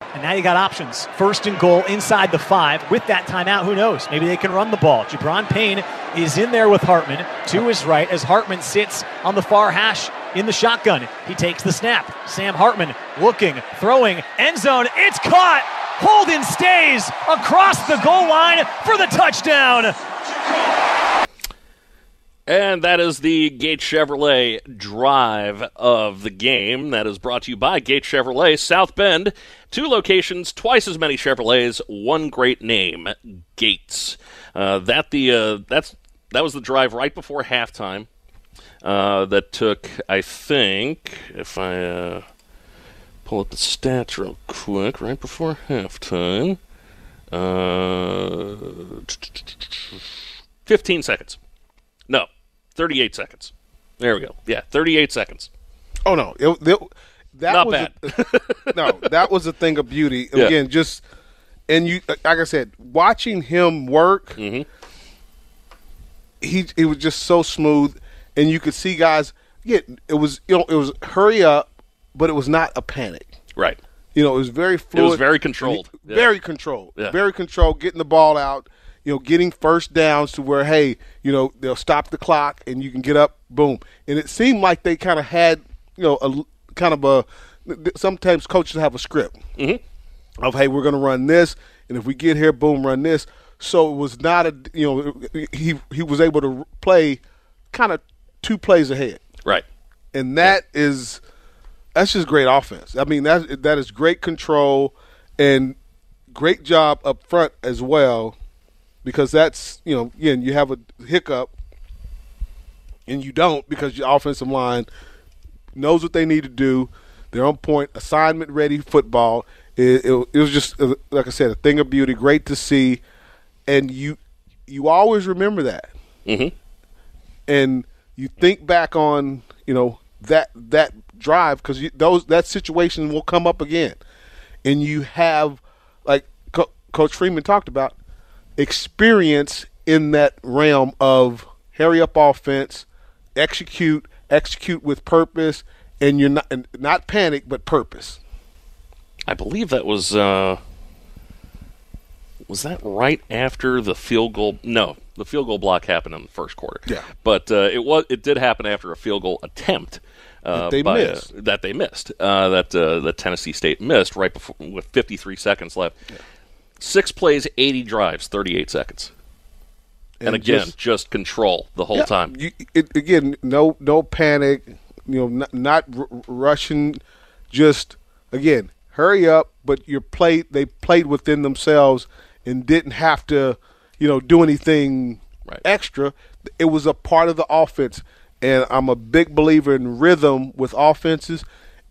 And now you got options. First and goal inside the five. With that timeout, who knows? Maybe they can run the ball. Gi'Bran Payne is in there with Hartman to his right as Hartman sits on the far hash in the shotgun. He takes the snap. Sam Hartman looking, throwing, end zone. It's caught. Holden Staes across the goal line for the touchdown. And that is the Gate Chevrolet drive of the game. That is brought to you by Gate Chevrolet South Bend. Two locations, twice as many Chevrolets, one great name, Gates. Uh, that the uh, that's that was the drive right before halftime. Uh, that took, I think, if I uh, pull up the stats real quick, right before halftime, uh, 15 seconds. No, 38 seconds. There we go. Yeah, 38 seconds. Oh no, it, it, that Not was bad. A, no, that was a thing of beauty. Yeah. Again, just and you, like I said, watching him work, Mm-hmm. he it was just so smooth, and you could see guys. Yeah, it was you know it was hurry up, but it was not a panic. Right. You know, it was very fluid. It was very controlled. He- Yeah. Very controlled. Yeah. Very controlled. Getting the ball out. You know, getting first downs to where hey, you know, they'll stop the clock and you can get up. Boom. And it seemed like they kind of had, you know, a kind of a. Sometimes coaches have a script Mm-hmm. of hey, we're going to run this, and if we get here, boom, run this. So it was not a you know he he was able to play kind of two plays ahead Right. and that is that's just great offense. I mean that that is great control and great job up front as well because that's you know again you have a hiccup and you don't because your offensive line knows what they need to do. They're on point, assignment ready football. It, it, it was just like I said, a thing of beauty. Great to see, and you you always remember that Mm-hmm. and you think back on you know that that drive because those that situation will come up again, and you have like Co- Coach Freeman talked about experience in that realm of hurry up offense, execute, execute with purpose, and you're not and not panic but purpose. I believe that was uh, was that right after the field goal? No, the field goal block happened in the first quarter. Yeah. but uh, it was it did happen after a field goal attempt That they by, uh, missed. that they missed uh, that uh, that Tennessee State missed right before with 53 seconds left. Six plays, 80 drives, 38 seconds. And, And again, just- just, control the whole Yeah, time. You, it, again, no no panic. You know, not, not r- rushing. Just again, hurry up. But you played. They played within themselves and didn't have to, you know, do anything extra. It was a part of the offense, and I'm a big believer in rhythm with offenses.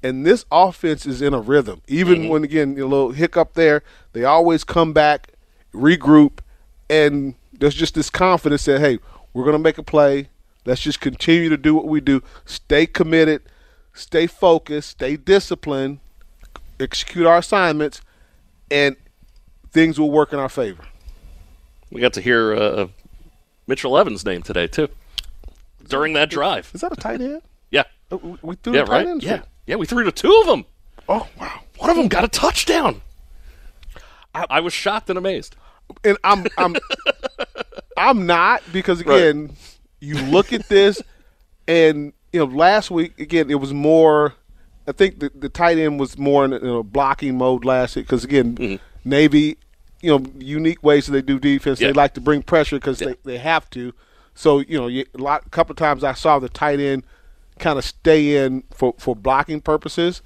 And this offense is in a rhythm. Even when again a little hiccup there, they always come back, regroup, and there's just this confidence that hey, we're gonna make a play. Let's just continue to do what we do. Stay committed, stay focused, stay disciplined, execute our assignments, and things will work in our favor. We got to hear uh, Mitchell Evans' name today too during that drive. Is that a tight end? Yeah. Oh, we- We threw yeah, the tight right. ends. Yeah, yeah. We threw to two of them. Oh wow! One of them got a touchdown. I, I was shocked and amazed. and I'm I'm I'm not because again, you look at this, and you know, last week again it was more. I think the, the tight end was more in a, in a blocking mode last week because again, mm-hmm. Navy, you know, unique ways that they do defense. Yeah. They like to bring pressure because they, they have to. So you know, you, a lot, couple of times I saw the tight end kind of stay in for for blocking purposes,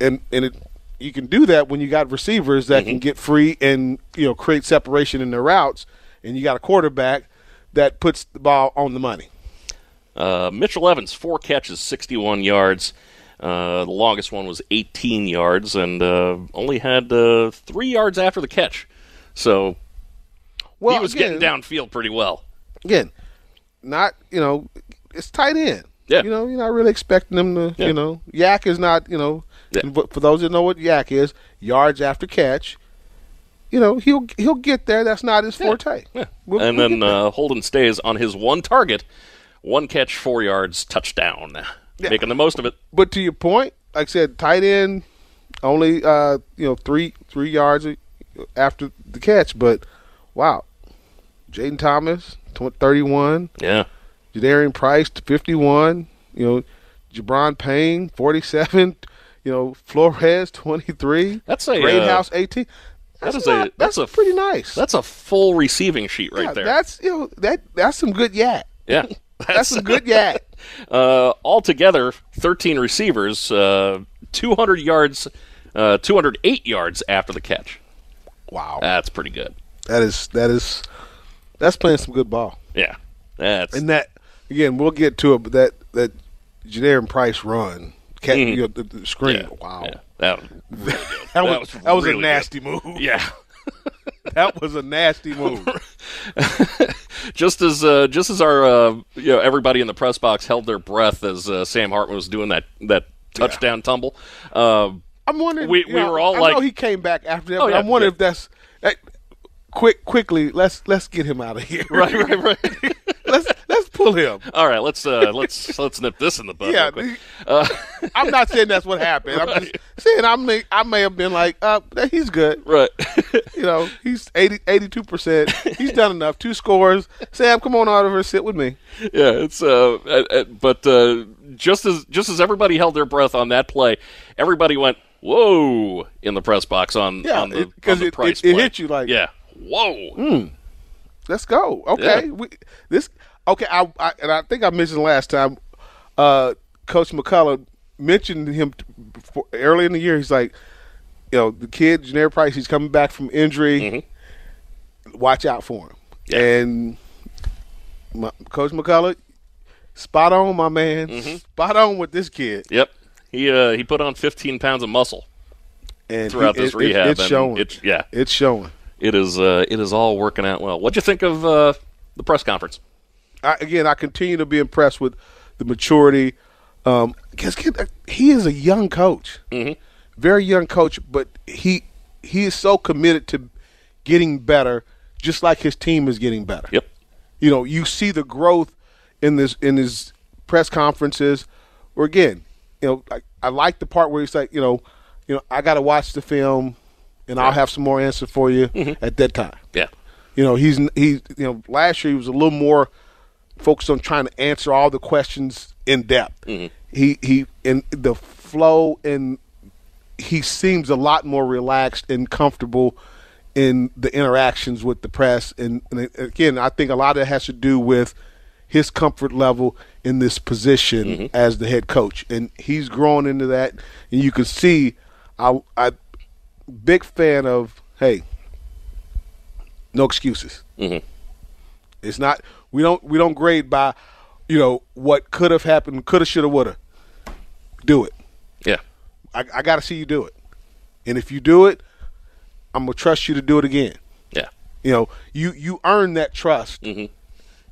and and it you can do that when you got receivers that can get free and you know create separation in their routes, and you got a quarterback that puts the ball on the money. Uh, Mitchell Evans, four catches, 61 yards. Uh, the longest one was 18 yards, and uh, only had uh, three yards after the catch. So Well, he was again- getting downfield pretty well. Again, not you know, it's tight end. Yeah. You know, you're not really expecting them to. Yeah. You know, yak is not. You know, but for those that know what yak is, yards after catch. You know, he'll he'll get there. That's not his forte. We'll- and we'll then uh, Holden Staes on his one target, one catch, four yards, touchdown, making the most of it. But to your point, like I said, tight end only uh, you know three three yards after the catch. But wow, Jayden Thomas tw- thirty one. Yeah. Jadarian Price fifty one. You know, Gi'Bran Payne forty seven. You know, Flores twenty three. That's a, Great uh, House eighteen. That That's not- a that's, a pretty nice. That's a full receiving sheet right yeah, there. That's you know that that's some good yak. yeah, That's some good yak. Uh, altogether, 13 receivers, uh, 200 yards, uh, 208 yards after the catch. Wow, that's pretty good. That is that is that's playing some good ball. Yeah, that's And that again, we'll get to it, but that that Jadarian Price run, cat, Mhm. you know, the, the screen. wow, that was really good. that was that was, really a good. nasty move. Yeah. that was a nasty move. just as uh, just as our uh, you know everybody in the press box held their breath as uh, Sam Hartman was doing that that touchdown tumble. Uh, I'm wondering. We, we know, were all I like, know he came back after that. Oh, but yeah, I'm wondering yeah. if that's quick. Quickly, let's let's get him out of here. right, right, right. let's let's pull him. All right, let's uh, let's let's nip this in the bud. Yeah. Uh, I'm not saying that's what happened. I'm just saying I may I may have been like, uh, he's good. Right. you know, he's 82 percent. He's done enough. Two scores. Sam, come on over, sit with me. yeah, it's uh, uh, uh, but uh, just as just as everybody held their breath on that play, everybody went whoa in the press box on Yeah, on the it- on the it- price it- it hit you like- yeah, whoa. Hmm. Let's go. Okay. Yeah. We, this okay. I, I and I think I mentioned last time. Uh, Coach McCullough mentioned him early in the year. He's like, you know, the kid Jadarian Price. He's coming back from injury. Watch out for him. And my, Coach McCullough, spot on, my man. Spot on with this kid. Yep. He uh, he put on 15 pounds of muscle And throughout he- this it- it- rehab. it's and showing. It's, yeah, It's showing. It is. Uh, it is all working out well. What'd you think of uh, the press conference? I, again, I continue to be impressed with the maturity. Um, because kid, he is a young coach, mm-hmm. very young coach, but he he is so committed to getting better, just like his team is getting better. Yep. You know, you see the growth in this in his press conferences. Where again, you know, I, I like the part where he's like, you know, you know, I got to watch the film, and I'll have some more answer for you Mhm. at that time. Yeah. You know, he's he. You know, last year he was a little more focused on trying to answer all the questions in depth. He he and the flow and he seems a lot more relaxed and comfortable in the interactions with the press. And, and again, I think a lot of it has to do with his comfort level in this position as the head coach, and he's growing into that. And you can see, I I big fan of hey, no excuses. Mm-hmm. It's not we don't we don't grade by, you know, what could have happened, coulda, shoulda, woulda. Do it. Yeah. I, I got to see you do it, and if you do it, I'm gonna trust you to do it again. Yeah. You know, you you earn that trust. Mm-hmm.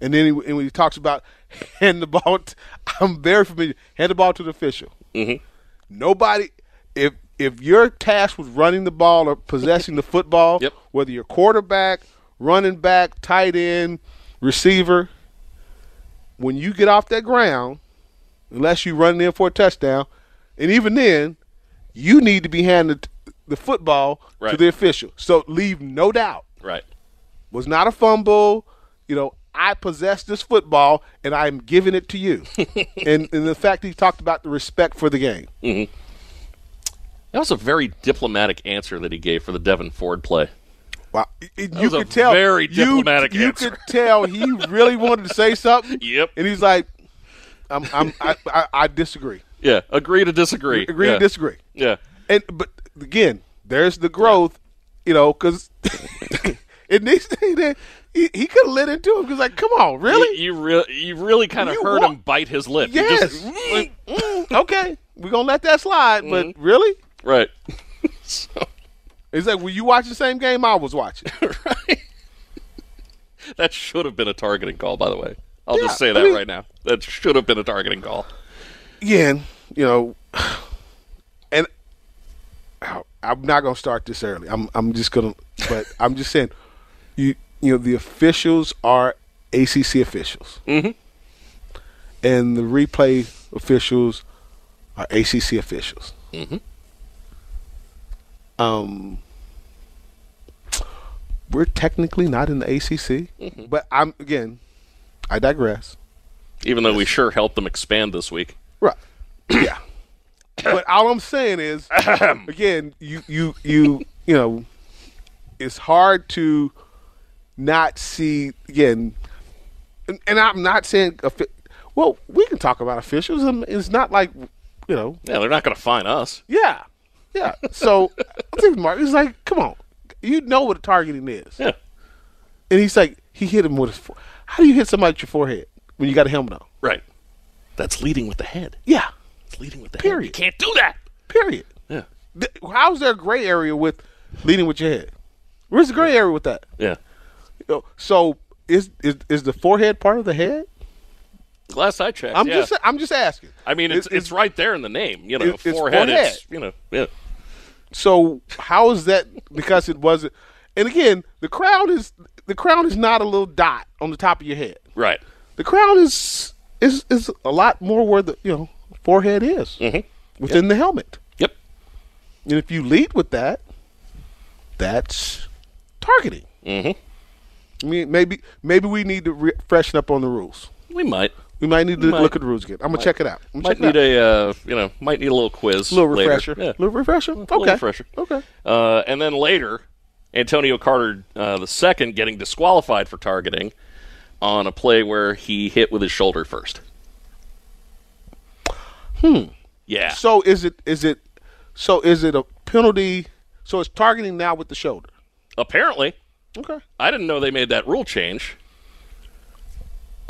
And then he, and when he talks about hand the ball, I'm very familiar. Hand the ball to the official. Mm-hmm. Nobody, if if your task was running the ball or possessing the football, whether you're quarterback, running back, tight end, receiver, when you get off that ground, unless you run in for a touchdown, and even then, you need to be handed the football to the official. So leave no doubt Right. was not a fumble. You know, I possess this football and I'm giving it to you. and, and the fact that he talked about the respect for the game. Mm-hmm. That was a very diplomatic answer that he gave for the Devin Ford play. Wow, you That was could tell very diplomatic You, answer. could tell he really wanted to say something. Yep. And he's like, I'm, I'm, I, I, I disagree. Yeah, agree to disagree. Agree yeah. to disagree. Yeah. And but again, there's the growth. You know, because in these days, he, he could have lit into him because like, come on, really? You, you really, you really kind of heard wa- him bite his lip. Yes. just- Mm, mm, okay, we're gonna let that slide. But Mm-hmm. really, right. so. It's like, were you watching the same game I was watching? right. That should have been a targeting call, by the way. I'll just Yeah, say I that mean- right now. That should have been a targeting call. Again, you know, and I'm not gonna start this early. I'm I'm just gonna, but I'm just saying, you you know, the officials are ACC officials, mm-hmm. and the replay officials are ACC officials. Mm-hmm. Um, we're technically not in the ACC, Mhm. but I'm again, I digress. Even though we sure helped them expand this week. Right. yeah. But all I'm saying is, again, you you you you know, it's hard to not see again, and, and I'm not saying. Well, we can talk about officials. It's not like you know. Yeah, they're not going to fine us. Yeah, yeah. So I think Mark is like, come on, you know what a targeting is. Yeah. And he's like, he hit him with his. fore- How do you hit somebody with your forehead when you got a helmet on? Right. That's leading with the head. Yeah. It's leading with the Period. head. You can't do that. Period. Yeah. Th- How's there a gray area with leading with your head? Where's the gray area with that? Yeah. You know, so is is is the forehead part of the head? Last I checked, I'm yeah. just I'm just asking. I mean, it's, It's- it's right there in the name. You know, It's- it's forehead, forehead. It's, you know, yeah. So how is that? Because it wasn't. And again, the crown is the crown is not a little dot on the top of your head. Right. the crown is is is a lot more where the you know forehead is within the helmet. Yep. And if you lead with that, that's targeting. Mm-hmm. I mean, maybe maybe we need to re- freshen up on the rules. We might. We might need to might. look at the rules again. I'm gonna Might. check it out. I'm Might need out. a uh, you know might need a little quiz, Little later. refresher. Yeah. Little refresher. A little refresher. Okay. Uh, and then later, Antonio Carter uh, the second getting disqualified for targeting on a play where he hit with his shoulder first. Hmm. Yeah. So is it is it so is it a penalty? So it's targeting now with the shoulder. Apparently. Okay. I didn't know they made that rule change.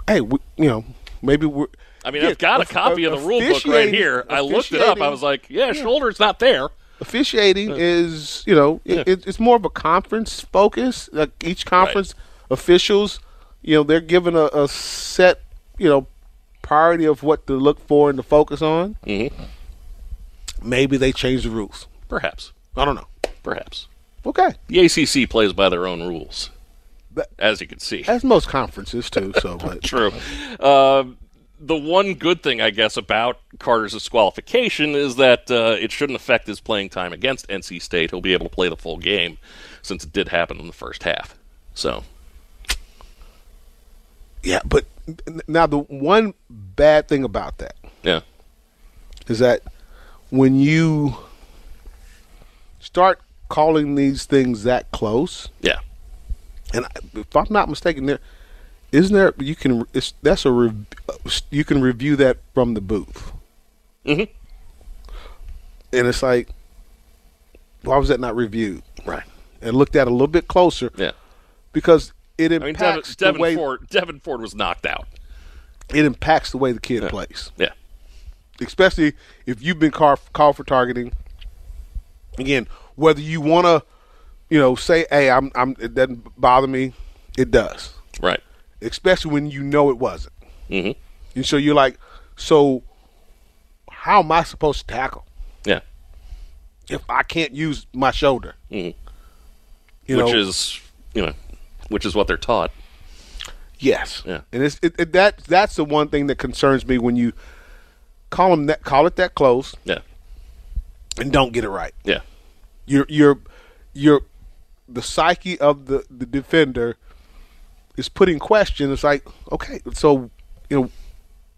Hey, we, you know, maybe we're. I mean, Yeah, I've got a copy of the rule book right here. I looked it up. I was like, yeah, shoulder's not there. Officiating is, you know, it, it, it's more of a conference focus. Like each conference officials, you know, they're given a, a set, you know, priority of what to look for and to focus on. Mm-hmm. Maybe they change the rules. Perhaps. I don't know. Perhaps. Okay. The ACC plays by their own rules, as you can see. As most conferences too. So, but True. Uh, the one good thing, I guess, about Carter's disqualification is that uh, it shouldn't affect his playing time against NC State. He'll be able to play the full game since it did happen in the first half. So, Yeah, but now the one bad thing about that yeah. is that when you start calling these things that close, Yeah. And if I'm not mistaken, there isn't there you can it's that's a rev, you can review that from the booth, Mhm. and it's like why was that not reviewed? Right. And looked at a little bit closer. Yeah. Because it I mean, Devin, impacts the Devin, way Ford, Devin Ford was knocked out. it impacts the way the kid plays. Yeah. especially if you've been called, called for targeting. Again, whether you want to, you know, say, "Hey, I'm, I'm," it doesn't bother me. It does, Right. especially when you know it wasn't. Mm-hmm. And so you're like, so how am I supposed to tackle Yeah. if I can't use my shoulder? Mhm. You which know, is, you know, which is what they're taught. Yes. Yeah. And it's it, it, that that's the one thing that concerns me when you call them that call it that close. Yeah. And don't get it right. Yeah. You're you're you're the psyche of the the defender is put in question. It's like okay, so you know,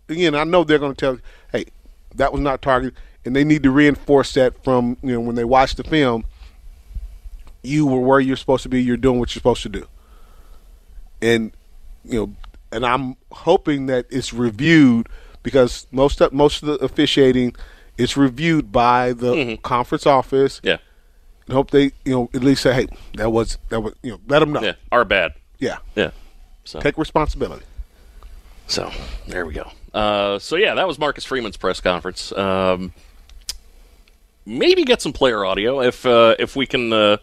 again, I know they're going to tell, hey, that was not targeted, and they need to reinforce that from you know when they watch the film. You were where you're supposed to be. You're doing what you're supposed to do, and you know, and I'm hoping that it's reviewed because most of, most of the officiating is reviewed by the mm-hmm. conference office. Yeah. Hope they, you know, at least say, hey, that was that was, you know, let them know. Yeah. Our bad. Yeah. Yeah. So Take responsibility. So there we go. Uh, so yeah, that was Marcus Freeman's press conference. Um, maybe get some player audio if uh, if we can uh,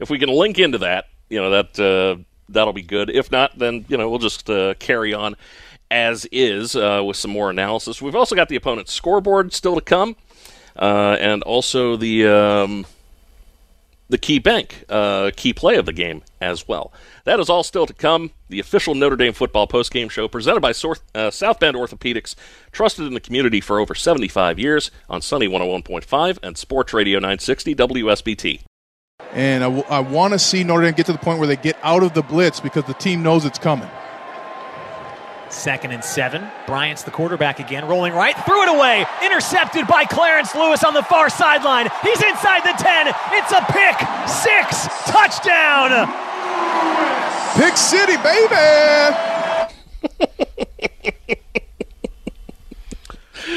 if we can link into that. You know that uh, that'll be good. If not, then you know we'll just uh, carry on as is uh, with some more analysis. We've also got the opponent's scoreboard still to come, uh, and also the. Um, the key bank, uh, key play of the game as well. That is all still to come. The official Notre Dame football postgame show presented by Sor- uh, South Bend Orthopedics, trusted in the community for over 75 years on Sunny 101.5 and Sports Radio 960 WSBT. And I, w- I want to see Notre Dame get to the point where they get out of the blitz because the team knows it's coming. Second and seven. Bryant's the quarterback again, rolling right, threw it away, intercepted by Clarence Lewis on the far sideline. He's inside the 10. It's a pick. Six. Touchdown. Pick City, baby.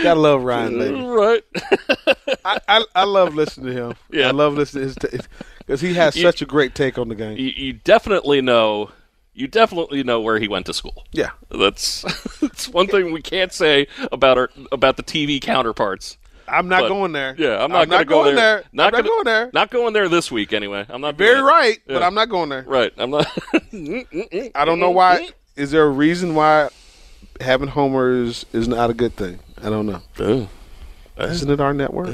Gotta love Ryan Baby. Right. I, I, I love listening to him. Yeah. I love listening to his because he has You- such a great take on the game. You, you definitely know. You definitely know where he went to school. Yeah. that's that's one thing we can't say about our about the TV counterparts. I'm not But- going there. Yeah, I'm not I'm going not go going there. there. I'm not gonna- going there. Not going there this week anyway. I'm not. Very right, but I'm not going there. Right. I'm not. I don't know why. Is there a reason why having homers is not a good thing? I don't know. Isn't it our network?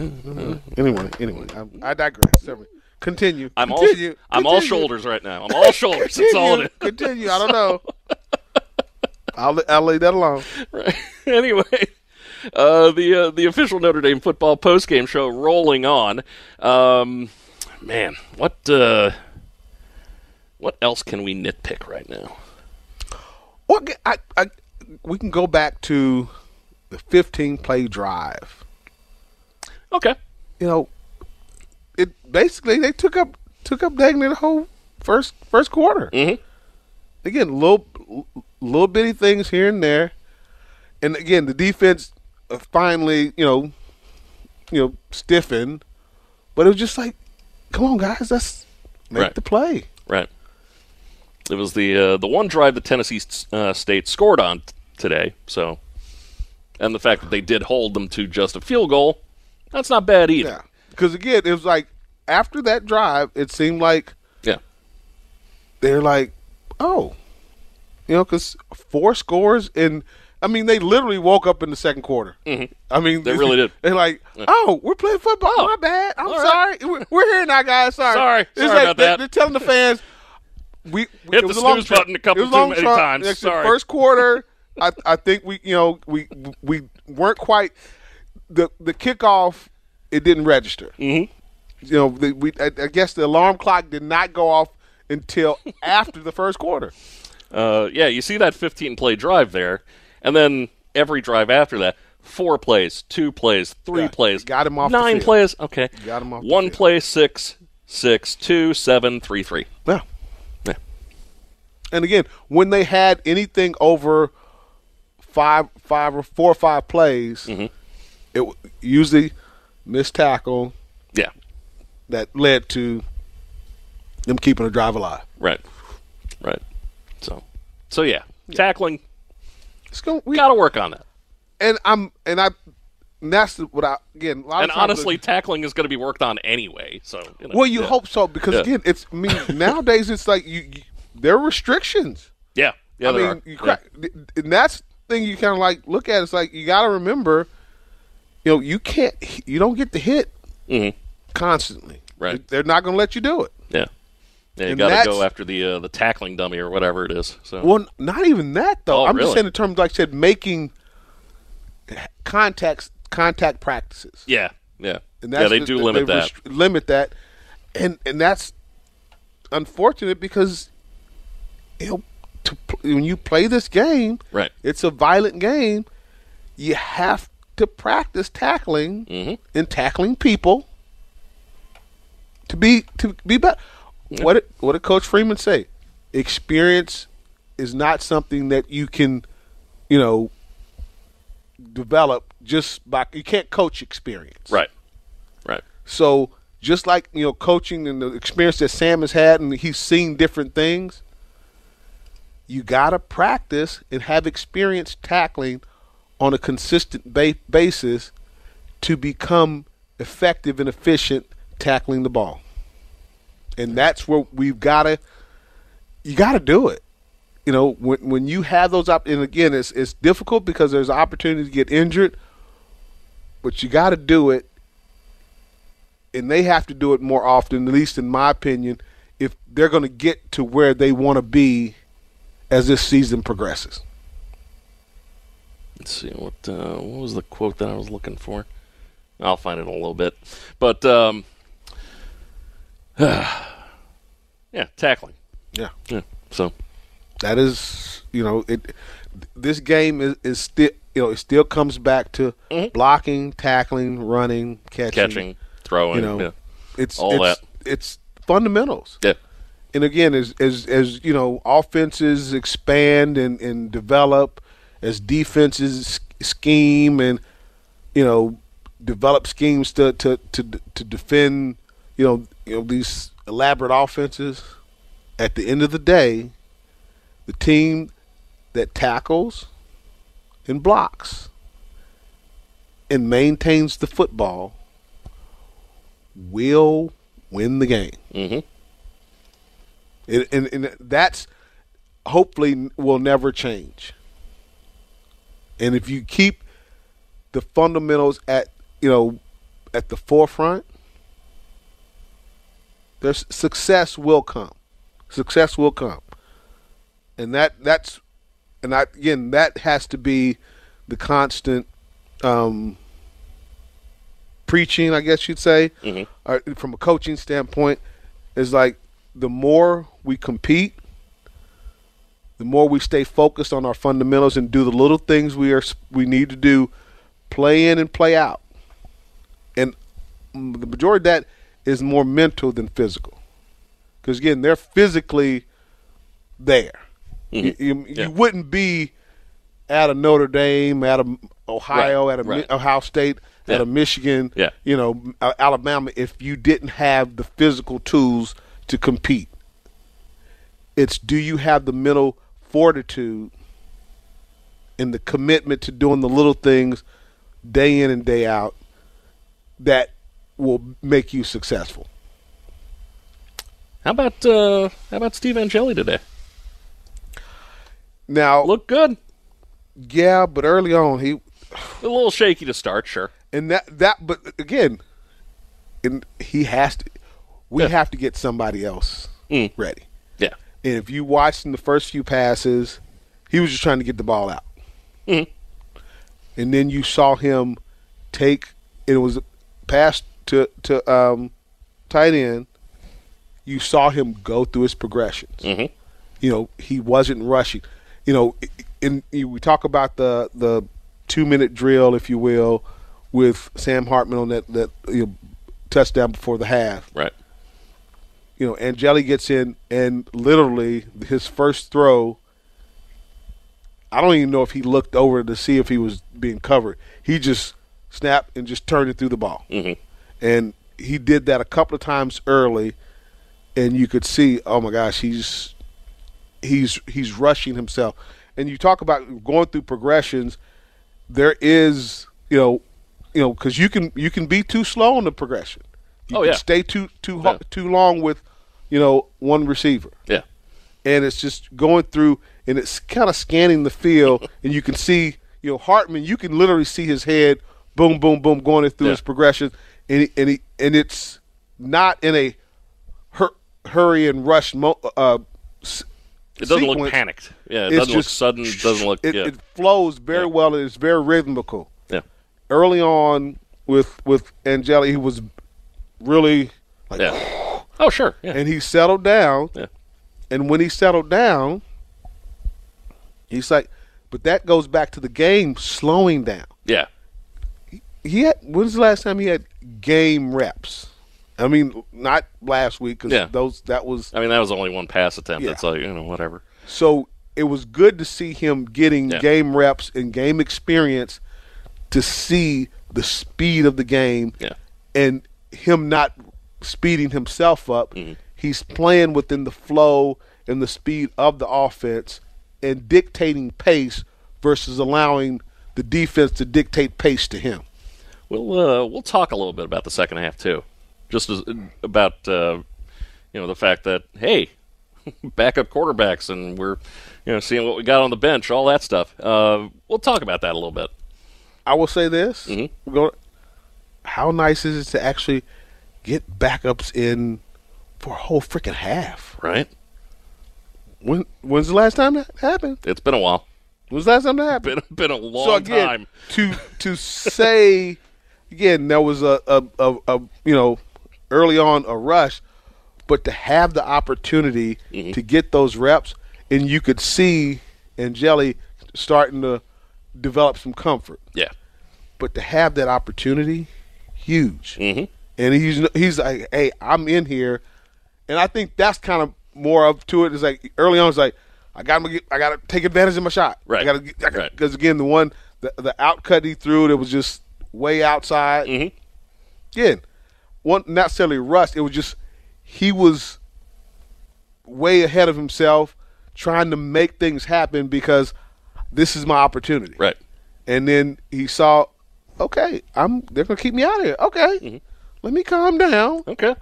Anyway, anyway, I, I digress. Continue. I'm all. Continue. I'm all shoulders right now. I'm all shoulders. That's all it is. Continue. I don't know. I'll, I'll lay that alone. Right. anyway, uh, the uh, the official Notre Dame football post game show rolling on. Um, man, what uh, what else can we nitpick right now? Well, I, I, we can go back to the 15 play drive. Okay. You know, basically they took up took up dang the whole first first quarter. Mm-hmm. Again, little little bitty things here and there, and again the defense uh, finally you know you know stiffened, but it was just like, come on guys, let's make Right. the play. Right. It was the uh, the one drive that Tennessee uh, State scored on t- today. So, and the fact that they did hold them to just a field goal, that's not bad either. Yeah, because again, it was like after that drive, it seemed like Yeah. they're like, oh, you know, because four scores and I mean they literally woke up in the second quarter. Mhm. I mean, They really did. They're like, Yeah. oh, we're playing football. My bad. I'm sorry. We're, we're here now, guys. Sorry. Sorry. It's Sorry like about they- that. They're telling the fans. We Hit it the snooze button a couple too many times. The Sorry. First quarter, I I think we you know we we weren't quite the the kickoff. It didn't register. Mm-hmm. You know, the, we I, I guess the alarm clock did not go off until after the first quarter. Uh, yeah, you see that 15 play drive there, and then every drive after that, four plays, two plays, three Yeah, plays, got him off the nine plays. Okay, Got him off the One play, six, six, two, seven, three, three. Yeah. Yeah. And again, when they had anything over five, five or four or five plays, Mm-hmm. it usually missed tackle. Yeah. That led to them keeping a drive alive. Right, right. So, so yeah, tackling. It's going. We got to work on that. And I'm and I. And that's what I again. A lot And honestly, tackling is going to be worked on anyway. So, you know, well, you yeah. hope so because Yeah. again, it's. I mean, nowadays it's like you, you there are restrictions. Yeah, yeah, I mean, you crack, and that's the thing you kind of like look at. It's like you got to remember, you know, you can't, you don't get to hit mm-hmm. Constantly. Right. They're not going to let you do it. Yeah, yeah. You got to go after the uh, the tackling dummy or whatever it is. So, Well, not even that though. Oh, I'm really? just saying in terms, like I said, making contacts, contact practices. yeah, yeah, And yeah. They the- do the- limit they that. restri- limit that, and and that's unfortunate because you know to when you play this game, Right. It's a violent game. You have to practice tackling Mm-hmm. and tackling people to be to be better. What did, what did Coach Freeman say? Experience is not something that you can, you know, develop just by you can't coach experience. Right, right. So just like you know, coaching and the experience that Sam has had, and he's seen different things. You gotta practice and have experience tackling on a consistent ba- basis to become effective and efficient tackling the ball. And that's where we've gotta. You gotta do it. You know, when when you have those op- and again, it's it's difficult because there's opportunity to get injured, but you got to do it and they have to do it more often, at least in my opinion, if they're going to get to where they want to be as this season progresses. Let's see what uh, what was the quote that I was looking for. I'll find it in a little bit, but um, yeah, tackling. Yeah. Yeah. So That is, you know, it. This game is, is still, you know, it still comes back to mm-hmm. blocking, tackling, running, catching, Catching, throwing, You know, yeah. it's All it's, It's fundamentals. Yeah. And again, as as as you know, offenses expand and and develop, as defenses scheme and you know develop schemes to to to to defend, you know, you know these elaborate offenses. At the end of the day, the team that tackles and blocks and maintains the football will win the game. Mm-hmm. It, and, and that's hopefully will never change. And if you keep the fundamentals at you know at the forefront, there's success will come. Success will come, and that that's and I, again, that has to be the constant um, preaching, I guess you'd say, Mhm. uh, from a coaching standpoint, is like the more we compete, the more we stay focused on our fundamentals and do the little things we are we need to do, play in and play out, and the majority of that is more mental than physical, because again, they're physically there. You, Mhm. you, Yeah. you wouldn't be at a Notre Dame, at a Ohio, Right, at a Mi- right. Ohio State, at Yeah. a Michigan, Yeah. you know, uh, Alabama, if you didn't have the physical tools to compete. It's do you have the mental fortitude and the commitment to doing the little things day in and day out that will make you successful. How about uh, how about Steve Angeli today? Now look good. Yeah, but early on he a little shaky to start, sure. And that that but again, and he has to we have to get somebody else Mm. ready. Yeah. And if you watched in the first few passes, he was just trying to get the ball out. Mhm. And then you saw him take it was a pass to to um, tight end. You saw him go through his progressions. Mhm. You know, he wasn't rushing. You know, in, in we talk about the the two minute drill, if you will, with Sam Hartman on that that you know, touchdown before the half Right. you know, Angeli gets in and literally his first throw. I don't even know if he looked over to see if he was being covered. He just snapped and just turned it through the ball, Mhm. And he did that a couple of times early, and you could see, oh my gosh, he's he's he's rushing himself. And you talk about going through progressions. There is, you know, you know, because you can you can be too slow in the progression. You Oh, can yeah. stay too too ho- too long with, you know, one receiver. Yeah. And it's just going through and it's kind of scanning the field, and you can see, you know, Hartman. You can literally see his head, boom, boom, boom, going through Yeah. his progression, and he, and he, and it's not in a hur- hurry and rush. Mo- uh, s- It doesn't look panicked. Yeah, it It's doesn't look sudden. It doesn't look. It, yeah. it flows very well. and It's very rhythmical. Yeah. Early on with with Angeli, he was really like, yeah. Oh, sure. Yeah. and he settled down. Yeah. And when he settled down, he's like, but that goes back to the game slowing down. Yeah. He had when's the last time he had game reps? I mean, not last week because Yeah. those that was I mean, that was only one pass attempt. Yeah. It's like you know, whatever. So it was good to see him getting Yeah. game reps and game experience to see the speed of the game Yeah. and him not speeding himself up. Mm-hmm. He's playing within the flow and the speed of the offense and dictating pace versus allowing the defense to dictate pace to him. We'll uh, we'll talk a little bit about the second half too, just as, about uh, you know the fact that hey, backup quarterbacks and we're you know seeing what we got on the bench, all that stuff. Uh, we'll talk about that a little bit. I will say this: Mhm. Going how nice is it to actually get backups in for a whole freaking half? Right? When when's the last time that happened? It's been a while. When's the last time that happened? Been been a long so again, time. to to say again, there was a, a, a, a you know early on a rush, but to have the opportunity Mm-hmm. to get those reps, and you could see Angeli starting to develop some comfort. Yeah. But to have that opportunity, huge. Mm-hmm. And he's he's like, hey, I'm in here, and I think that's kind of more of to it. Is like early on, it's like I got to I got to take advantage of my shot. Right. I got to because Right. again, the one the the outcut he threw, that was just way outside. Mm-hmm. Again, wasn't necessarily rust. It was just he was way ahead of himself, trying to make things happen because this is my opportunity. Right. And then he saw, okay, I'm they're gonna keep me out of here. Okay, let me calm down. Mm-hmm. Okay,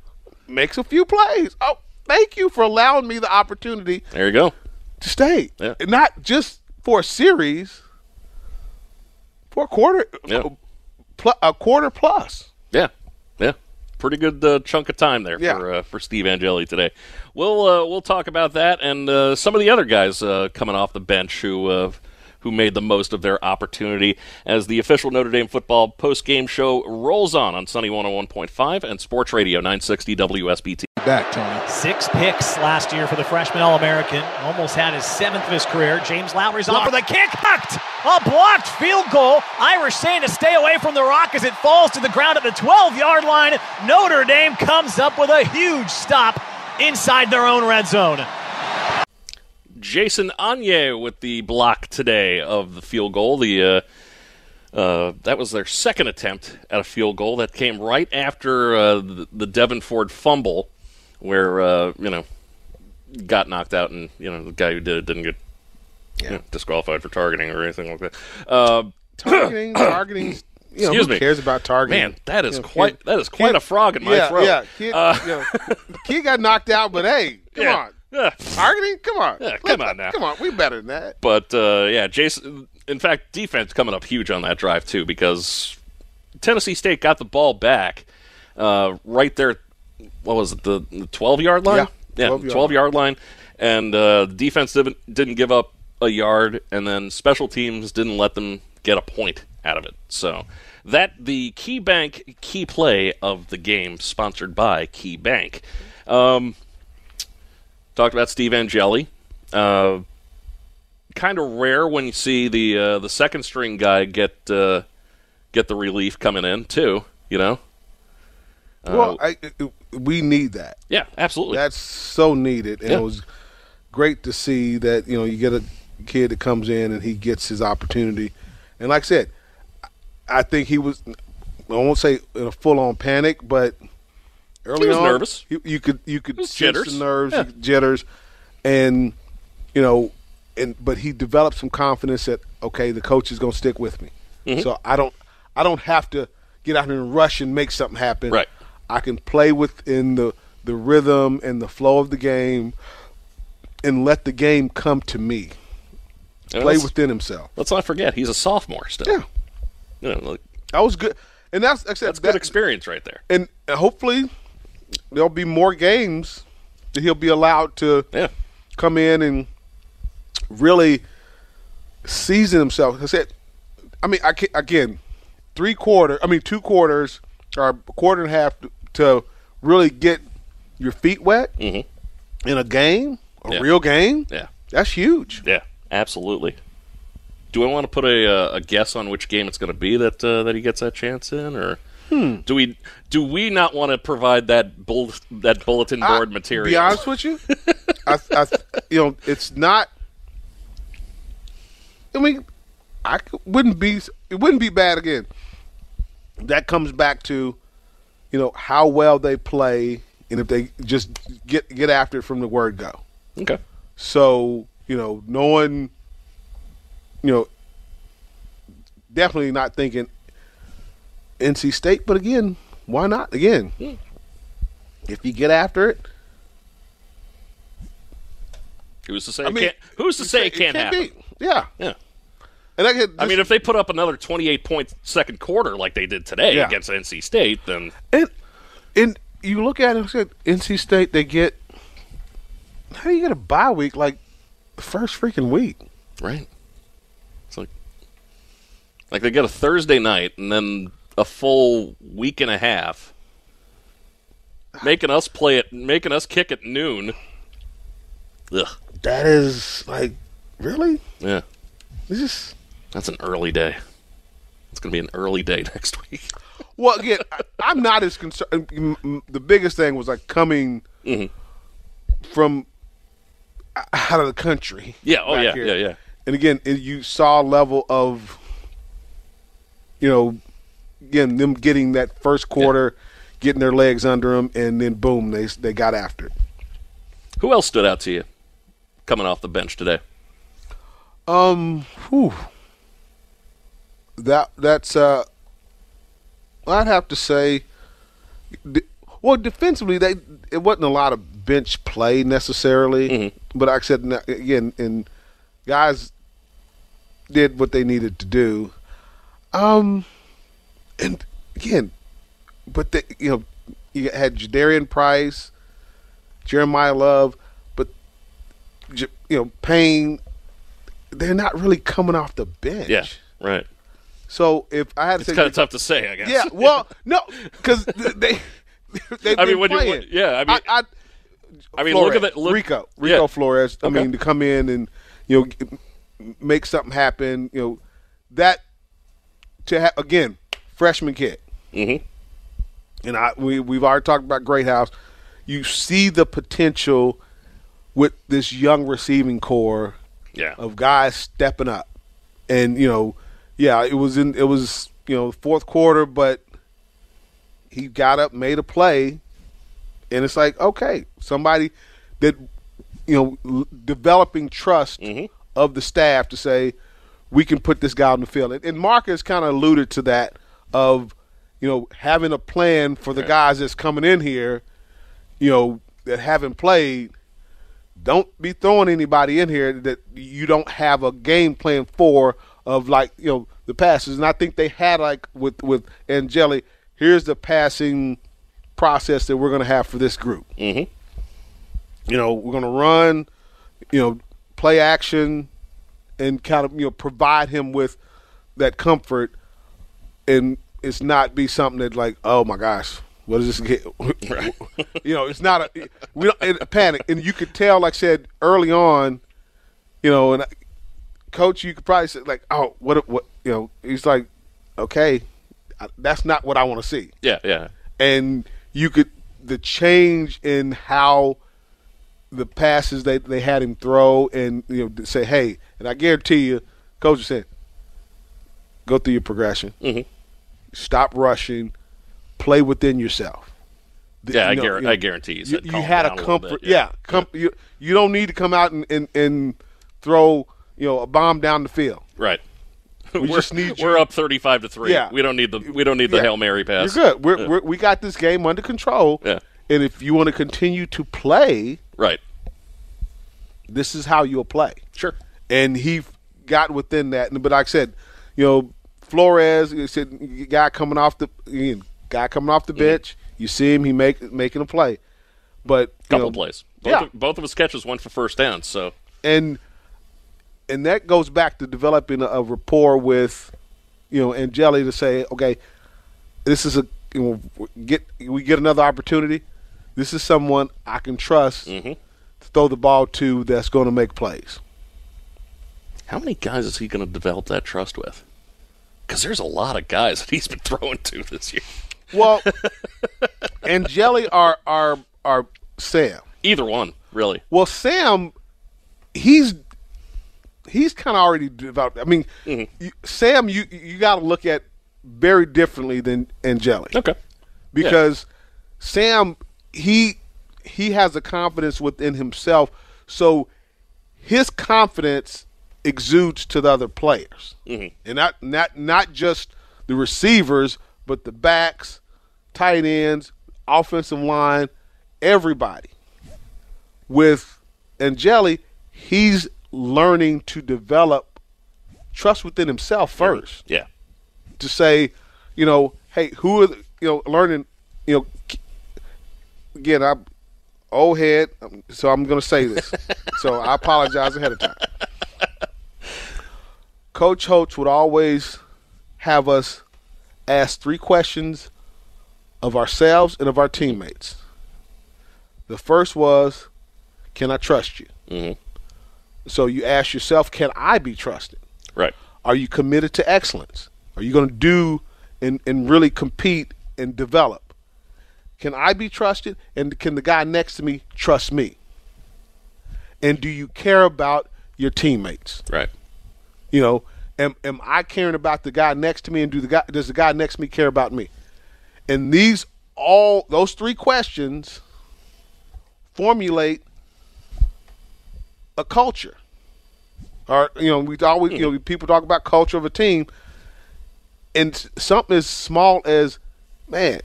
makes a few plays. Oh, thank you for allowing me the opportunity There you go. to stay, Yeah. not just for a series, for a quarter, Yeah. Pl- a quarter plus. Yeah. Yeah. Pretty good uh, chunk of time there Yeah. for uh, for Steve Angeli today. We'll uh, we'll talk about that and uh, some of the other guys uh, coming off the bench who uh, who made the most of their opportunity as the official Notre Dame football post game show rolls on on Sunny 101.5 and Sports Radio 960 WSBT. Back, Tony. Six picks last year for the freshman All American. Almost had his seventh of his career. James Lowry's on for the kick. Blocked! A blocked field goal. Irish saying to stay away from the rock as it falls to the ground at the 12 yard line. Notre Dame comes up with a huge stop inside their own red zone. Jason Onye with the block today of the field goal. The uh, uh, that was their second attempt at a field goal that came right after uh, the, the Devon Ford fumble, where uh, you know got knocked out, and you know the guy who did it didn't get you know, disqualified for targeting or anything like that. Uh, Targeting, targeting. You know, Excuse who me. cares about targeting? Man, that is You know, quite kid- that is quite kid- a frog in my yeah, throat. Yeah, kid, Uh, you know, kid got knocked out, but hey, come Yeah. on, Yeah. targeting, come on, Yeah, come on now. come on, we better than that. But uh, yeah, Jason. In fact, defense coming up huge on that drive too because Tennessee State got the ball back uh, right there. What was it? The, the twelve yard line. Yeah, 12 yeah, yard twelve yard line, and uh, the defense didn't didn't give up a yard, and then special teams didn't let them get a point out of it. So that the Key Bank key play of the game, sponsored by Key Bank. Um, talked about Steve Angeli. Uh, kind of rare when you see the uh, the second string guy get uh, get the relief coming in too. You know. Uh, well, I, I- we need that. yeah, absolutely. That's so needed, and Yeah. it was great to see that you know you get a kid that comes in and he gets his opportunity, and like I said, I think he was. I won't say in a full on panic, but early He was on, nervous. You, you could you could jitters. the nerves, Yeah. jitters, and you know, and but he developed some confidence that okay, the coach is going to stick with me, Mhm. so I don't I don't have to get out here and rush and make something happen. Right. I can play within the the rhythm and the flow of the game, and let the game come to me. And Play within himself. Let's not forget he's a sophomore still. Yeah. You know, like, That was good, and that's said, that's that- good experience right there. and hopefully there'll be more games that he'll be allowed to Yeah. come in and really season himself. I said, I mean, I can, again, three quarter, I mean, two quarters or a quarter and a half to, to really get your feet wet in a game, a Mm-hmm. Yeah. real game. Yeah. That's huge. Yeah, absolutely. Do I want to put a, uh, a guess on which game it's going to be that uh, that he gets that chance in, or Hmm. do we do we not want to provide that bull, that bulletin I- board material? Be honest with you, I, I, you know, it's not. I mean, I wouldn't be. It wouldn't be bad again. That comes back to, you know, how well they play, and if they just get get after it from the word go. Okay. So you know, knowing, you know, definitely not thinking NC State, but again, why not? Again, if you get after it, Who's to say? I it mean, can't, who's to say say it it can't, can't happen? be. Yeah. yeah. And I, get I mean, if they put up another twenty-eight point second quarter like they did today Yeah. against NC State, then And and you look at it, I said NC State, they get how do you get a bye week like the first freaking week? right. It's like like they get a Thursday night and then a full week and a half, making us play it, making us kick at noon. Ugh. That is like really? Yeah. It's just That's an early day. It's going to be an early day next week. well again, I, I'm not as concerned. m- m- The biggest thing was like coming Mm-hmm. from out of the country. Yeah, oh, back yeah, here. yeah, yeah. And again, it- you saw a level of, you know, again them getting that first quarter, getting their legs under them, and then boom, they they got after it. Who else stood out to you coming off the bench today? Um, whew. That that's uh, I'd have to say, well, defensively they it wasn't a lot of bench play necessarily, but like I said again, and guys did what they needed to do. Um, and again, but they you know you had Jadarian Price, Jeremiyah Love, but you know Payne. They're not really coming off the bench. Yeah, right. So if I had to say It's kind of tough to say, I guess. Yeah, well, no, because they. They've I mean, when you- playing. when- yeah, I mean- I, I mean, look at Flores, the- look- Rico, Rico yeah. Flores. I Okay. mean, to come in and you know make something happen. You know that to have again freshman kid. Mm-hmm. And I we we've already talked about Greathouse. You see the potential with this young receiving corps Yeah. of guys stepping up. And you know, yeah, it was in it was, you know, fourth quarter, but he got up, made a play, and it's like, okay, somebody that you know, l- developing trust of the staff to say we can put this guy on the field. And Marcus kind of alluded to that of you know having a plan for the guys that's coming in here, you know, that haven't played. Don't be throwing anybody in here that you don't have a game plan for of like you know the passes. And I think they had like with with Angeli. Here's the passing process that we're going to have for this group. Mm-hmm. You know, we're going to run, you know, play action, and kind of you know provide him with that comfort, and it's not be something that like, oh my gosh, what does this get? you know, it's not a we don't a panic, and you could tell, like I said early on, you know, and coach, you could probably say like, oh, what what you know, he's like, okay, that's not what I want to see Yeah, yeah. and you could the change in how the passes they they had him throw and you know say hey and I guarantee you coach said go through your progression Mhm. Stop rushing play within yourself The- Yeah, I you know, guar- you know, I guarantee you said you, had a a comfort bit, yeah. yeah, com- you you don't need to come out and, and, and throw you know a bomb down the field Right. We we're, just need we're up thirty-five to three. Yeah. We don't need the we don't need the Yeah. hail mary pass. You're good. We're, Yeah. we're, we got this game under control. Yeah. And if you want to continue to play, right, this is how you'll play. Sure. And he got within that. But like I said, you know, Flores, you said guy coming off the you know, guy coming off the Mm-hmm. bench. You see him, he make making a play. But you couple know, of plays. Both, yeah. of, both of his catches went for first down. So and and that goes back to developing a, a rapport with you know Angeli to say, okay, this is a you know, get we get another opportunity. This is someone I can trust Mm-hmm. to throw the ball to that's going to make plays. how many guys is he going to develop that trust with? Because there's a lot of guys that he's been throwing to this year. Well, Angeli are are are Sam. Either one, really. Well, Sam, he's he's kind of already developed. I mean, mm-hmm. you, Sam, you you got to look at very differently than Angeli. Okay. Because Sam, he he has a confidence within himself, so his confidence exudes to the other players, Mhm. and not not not just the receivers, but the backs, tight ends, offensive line, everybody. With Angeli, he's learning to develop trust within himself first Yeah. to say, you know, hey, who are the, you know learning, you know, again, I'm old head, so I'm going to say this, so I apologize ahead of time. Coach Holtz would always have us ask three questions of ourselves and of our teammates. The first was, "Can I trust you?" Mm-hmm. So you ask yourself, "Can I be trusted?" Right. Are you committed to excellence? Are you going to do and, and really compete and develop? Can I be trusted? And can the guy next to me trust me? And do you care about your teammates? Right. You know, am, am I caring about the guy next to me and do the guy does the guy next to me care about me? And these all those three questions formulate a culture. Or you know, we always you know people talk about culture of a team, and something as small as man,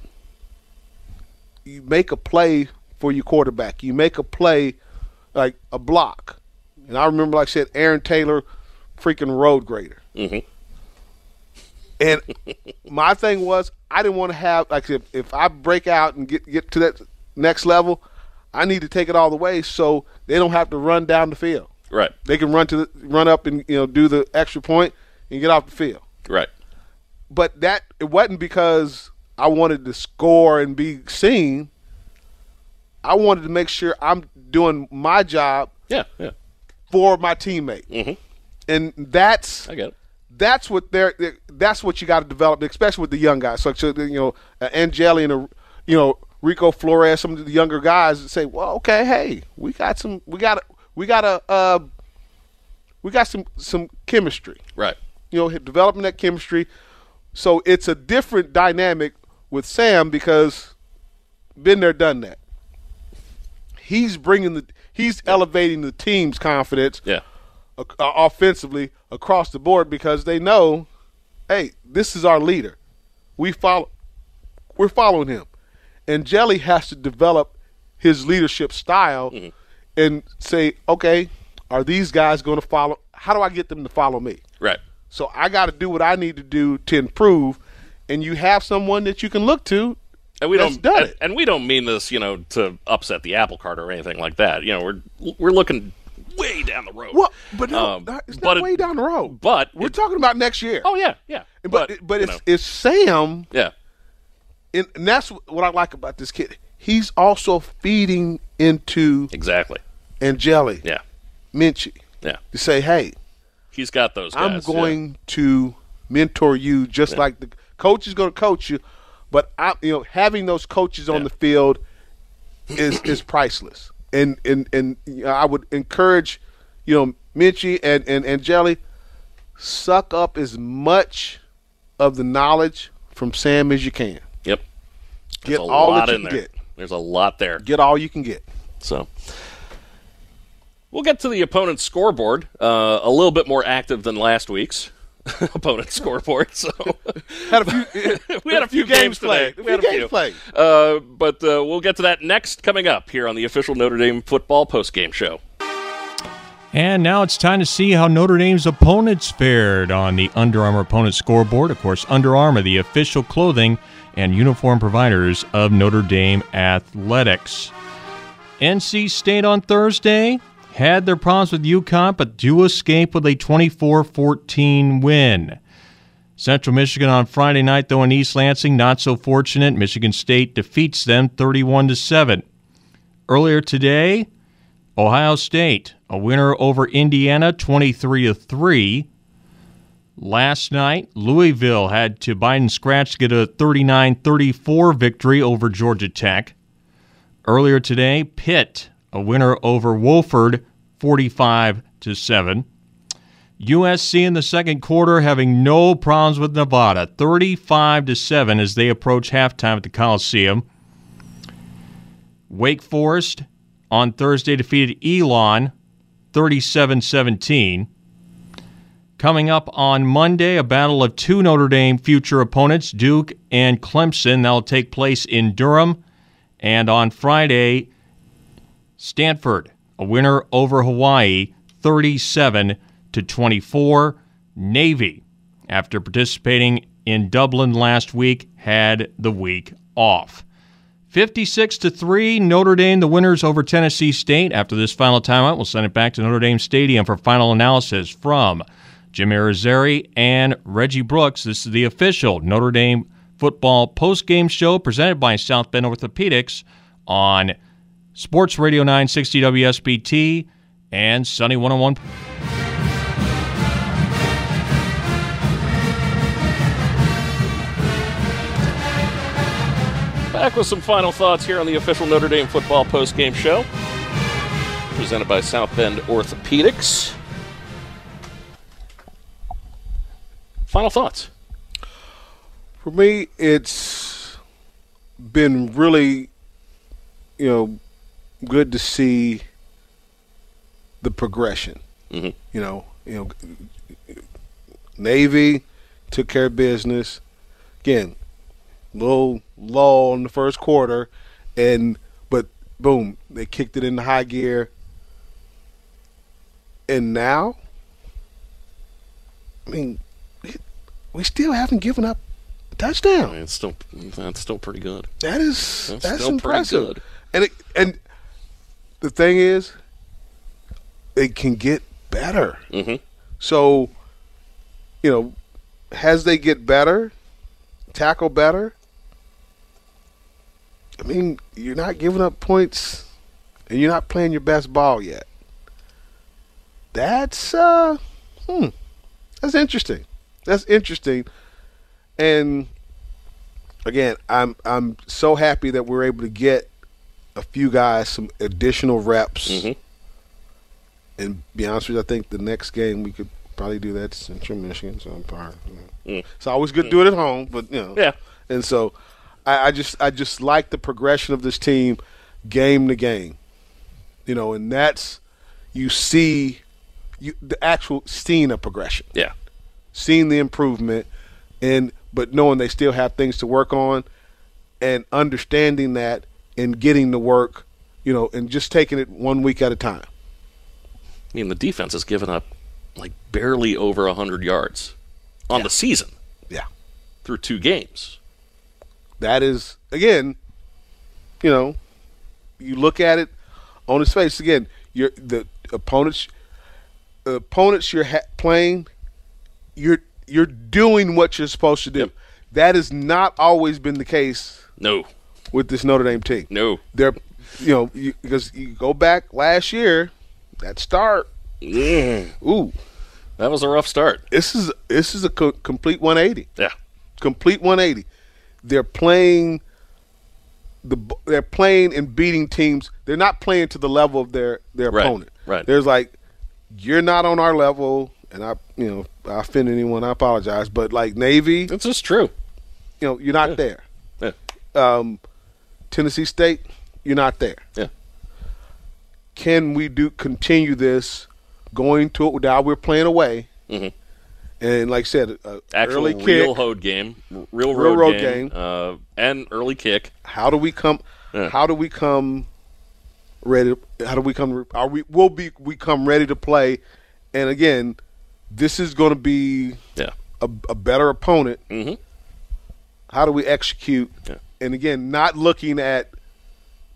you make a play for your quarterback. You make a play like a block, and I remember, like I said, Aaron Taylor, freaking road grader. Mm-hmm. And my thing was, I didn't want to have like if, if I break out and get get to that next level, I need to take it all the way so they don't have to run down the field. Right. They can run to the, run up and you know do the extra point and get off the field. Right. But that it wasn't because I wanted to score and be seen. I wanted to make sure I'm doing my job. Yeah, yeah. For my teammate, mm-hmm. And that's I get it. That's what they're. That's what you got to develop, especially with the young guys. So, you know, Angeli and you know Rico Flores, some of the younger guys say, "Well, okay, hey, we got some, we got, we got a, uh, we got some some chemistry, right? You know, developing that chemistry. So it's a different dynamic with Sam because been there, done that. He's bringing the, he's elevating the team's confidence, yeah, uh, offensively across the board because they know, hey, this is our leader. We follow, we're following him Angeli has to develop his leadership style mm-hmm. and say, okay, are these guys going to follow? How do I get them to follow me? Right. So I got to do what I need to do to improve, and you have someone that you can look to. And we don't, done and, it. and we don't mean this, you know, to upset the apple cart or anything like that. You know, we're we're looking way down the road. Well, but no, Um, it's but not it- way down the road. But we're talking about next year. Oh yeah, yeah. But But, but, it's know. it's Sam. Yeah. And, and that's what I like about this kid. He's also feeding into exactly Angeli. Yeah. Minchey. Yeah. To say, hey, He's got those. I'm guys, yeah. going to mentor you just like the coach is going to coach you, but I, you know, having those coaches on the field is is priceless. And and and you know, I would encourage, you know, Minchey and and and Jelly, suck up as much of the knowledge from Sam as you can. Yep. Get There's a all lot that you in can there. get. There's a lot there. Get all you can get. So we'll get to the opponent's scoreboard. Uh, a little bit more active than last week's opponent's scoreboard. So had a few. we had a few, games, played. today. A We had a games few. played. Uh, but uh, we'll get to that next coming up here on the official Notre Dame football postgame show. And now it's time to see how Notre Dame's opponents fared on the Under Armour opponent scoreboard. Of course, Under Armour, the official clothing and uniform providers of Notre Dame athletics. NC State on Thursday had their problems with UConn, but do escape with a 24 14 win. Central Michigan on Friday night, though, in East Lansing, not so fortunate. Michigan State defeats them 31 7. Earlier today, Ohio State, a winner over Indiana 23 3. Last night, Louisville had to bite and scratch to get a 39 34 victory over Georgia Tech. Earlier today, Pitt, a winner over Wofford 45 to 7. USC in the second quarter having no problems with Nevada 35 to 7 as they approach halftime at the Coliseum. Wake Forest on Thursday defeated Elon 37 17. Coming up on Monday, a battle of two Notre Dame future opponents, Duke and Clemson. That'll take place in Durham. And on Friday, Stanford, a winner over Hawaii, 37 to 24. Navy, after participating in Dublin last week, had the week off. 56 to 3, Notre Dame, the winners over Tennessee State. After this final timeout, we'll send it back to Notre Dame Stadium for final analysis from Jim Irizarry and Reggie Brooks. This is the official Notre Dame football post-game show presented by South Bend Orthopedics on Sports Radio 960 WSBT and Sunny 101. Back with some final thoughts here on the official Notre Dame football postgame show, presented by South Bend Orthopedics. Final thoughts. For me, it's been really, you know, good to see the progression. Mhm. You know, you know, Navy took care of business. Again, little lull in the first quarter, and but boom, they kicked it into high gear. And now, I mean, we- we still haven't given up a touchdown. It's still that's still pretty good. That is That's that's, still pretty impressive. good. And it, and the thing is, it can get better. Mm-hmm. So, you know, as they get better, tackle better. I mean, you're not giving up points, and you're not playing your best ball yet. That's uh, hmm, that's interesting. That's interesting, and again, I'm I'm so happy that we're able to get a few guys some additional reps. Mm-hmm. And be honest with you, I think the next game we could probably do that Central Michigan. So I'm fine. Mm. It's always good to do it at home, but you know. Yeah. And so, I, I just I just like the progression of this team, game to game. You know, and that's you see, you the actual seeing a progression. Yeah. Seeing the improvement, and but knowing they still have things to work on, and understanding that and getting the work, you know, and just taking it one week at a time. I mean, the defense has given up like barely over 100 yards on the season. Yeah. Through two games. That is again, you know, you look at it on its face again. You're the opponents, the opponents you're ha- playing. You're you're doing what you're supposed to do. That has not always been the case. No. With this Notre Dame team. No. They're, you know, you, because you go back last year, that start. Yeah. Ooh, that was a rough start. This is this is a co- complete 180. Yeah, complete 180. They're playing the they're playing and beating teams. They're not playing to the level of their their Right, opponent. right. There's like you're not on our level, and I you know I offend anyone. I apologize, but like Navy, it's just true. You know you're not there. Yeah. Um, Tennessee State, you're not there. Yeah. Can we do continue this going to it now? We're playing away, Mhm. and like I said, Actual early real road game, real Real road, road game, game. Uh, and early kick. How do we come? How do we come ready? How do we come? Are we? Will be we come ready to play? And again, this is going to be yeah. a, a better opponent. Mm-hmm. How do we execute? And again, not looking at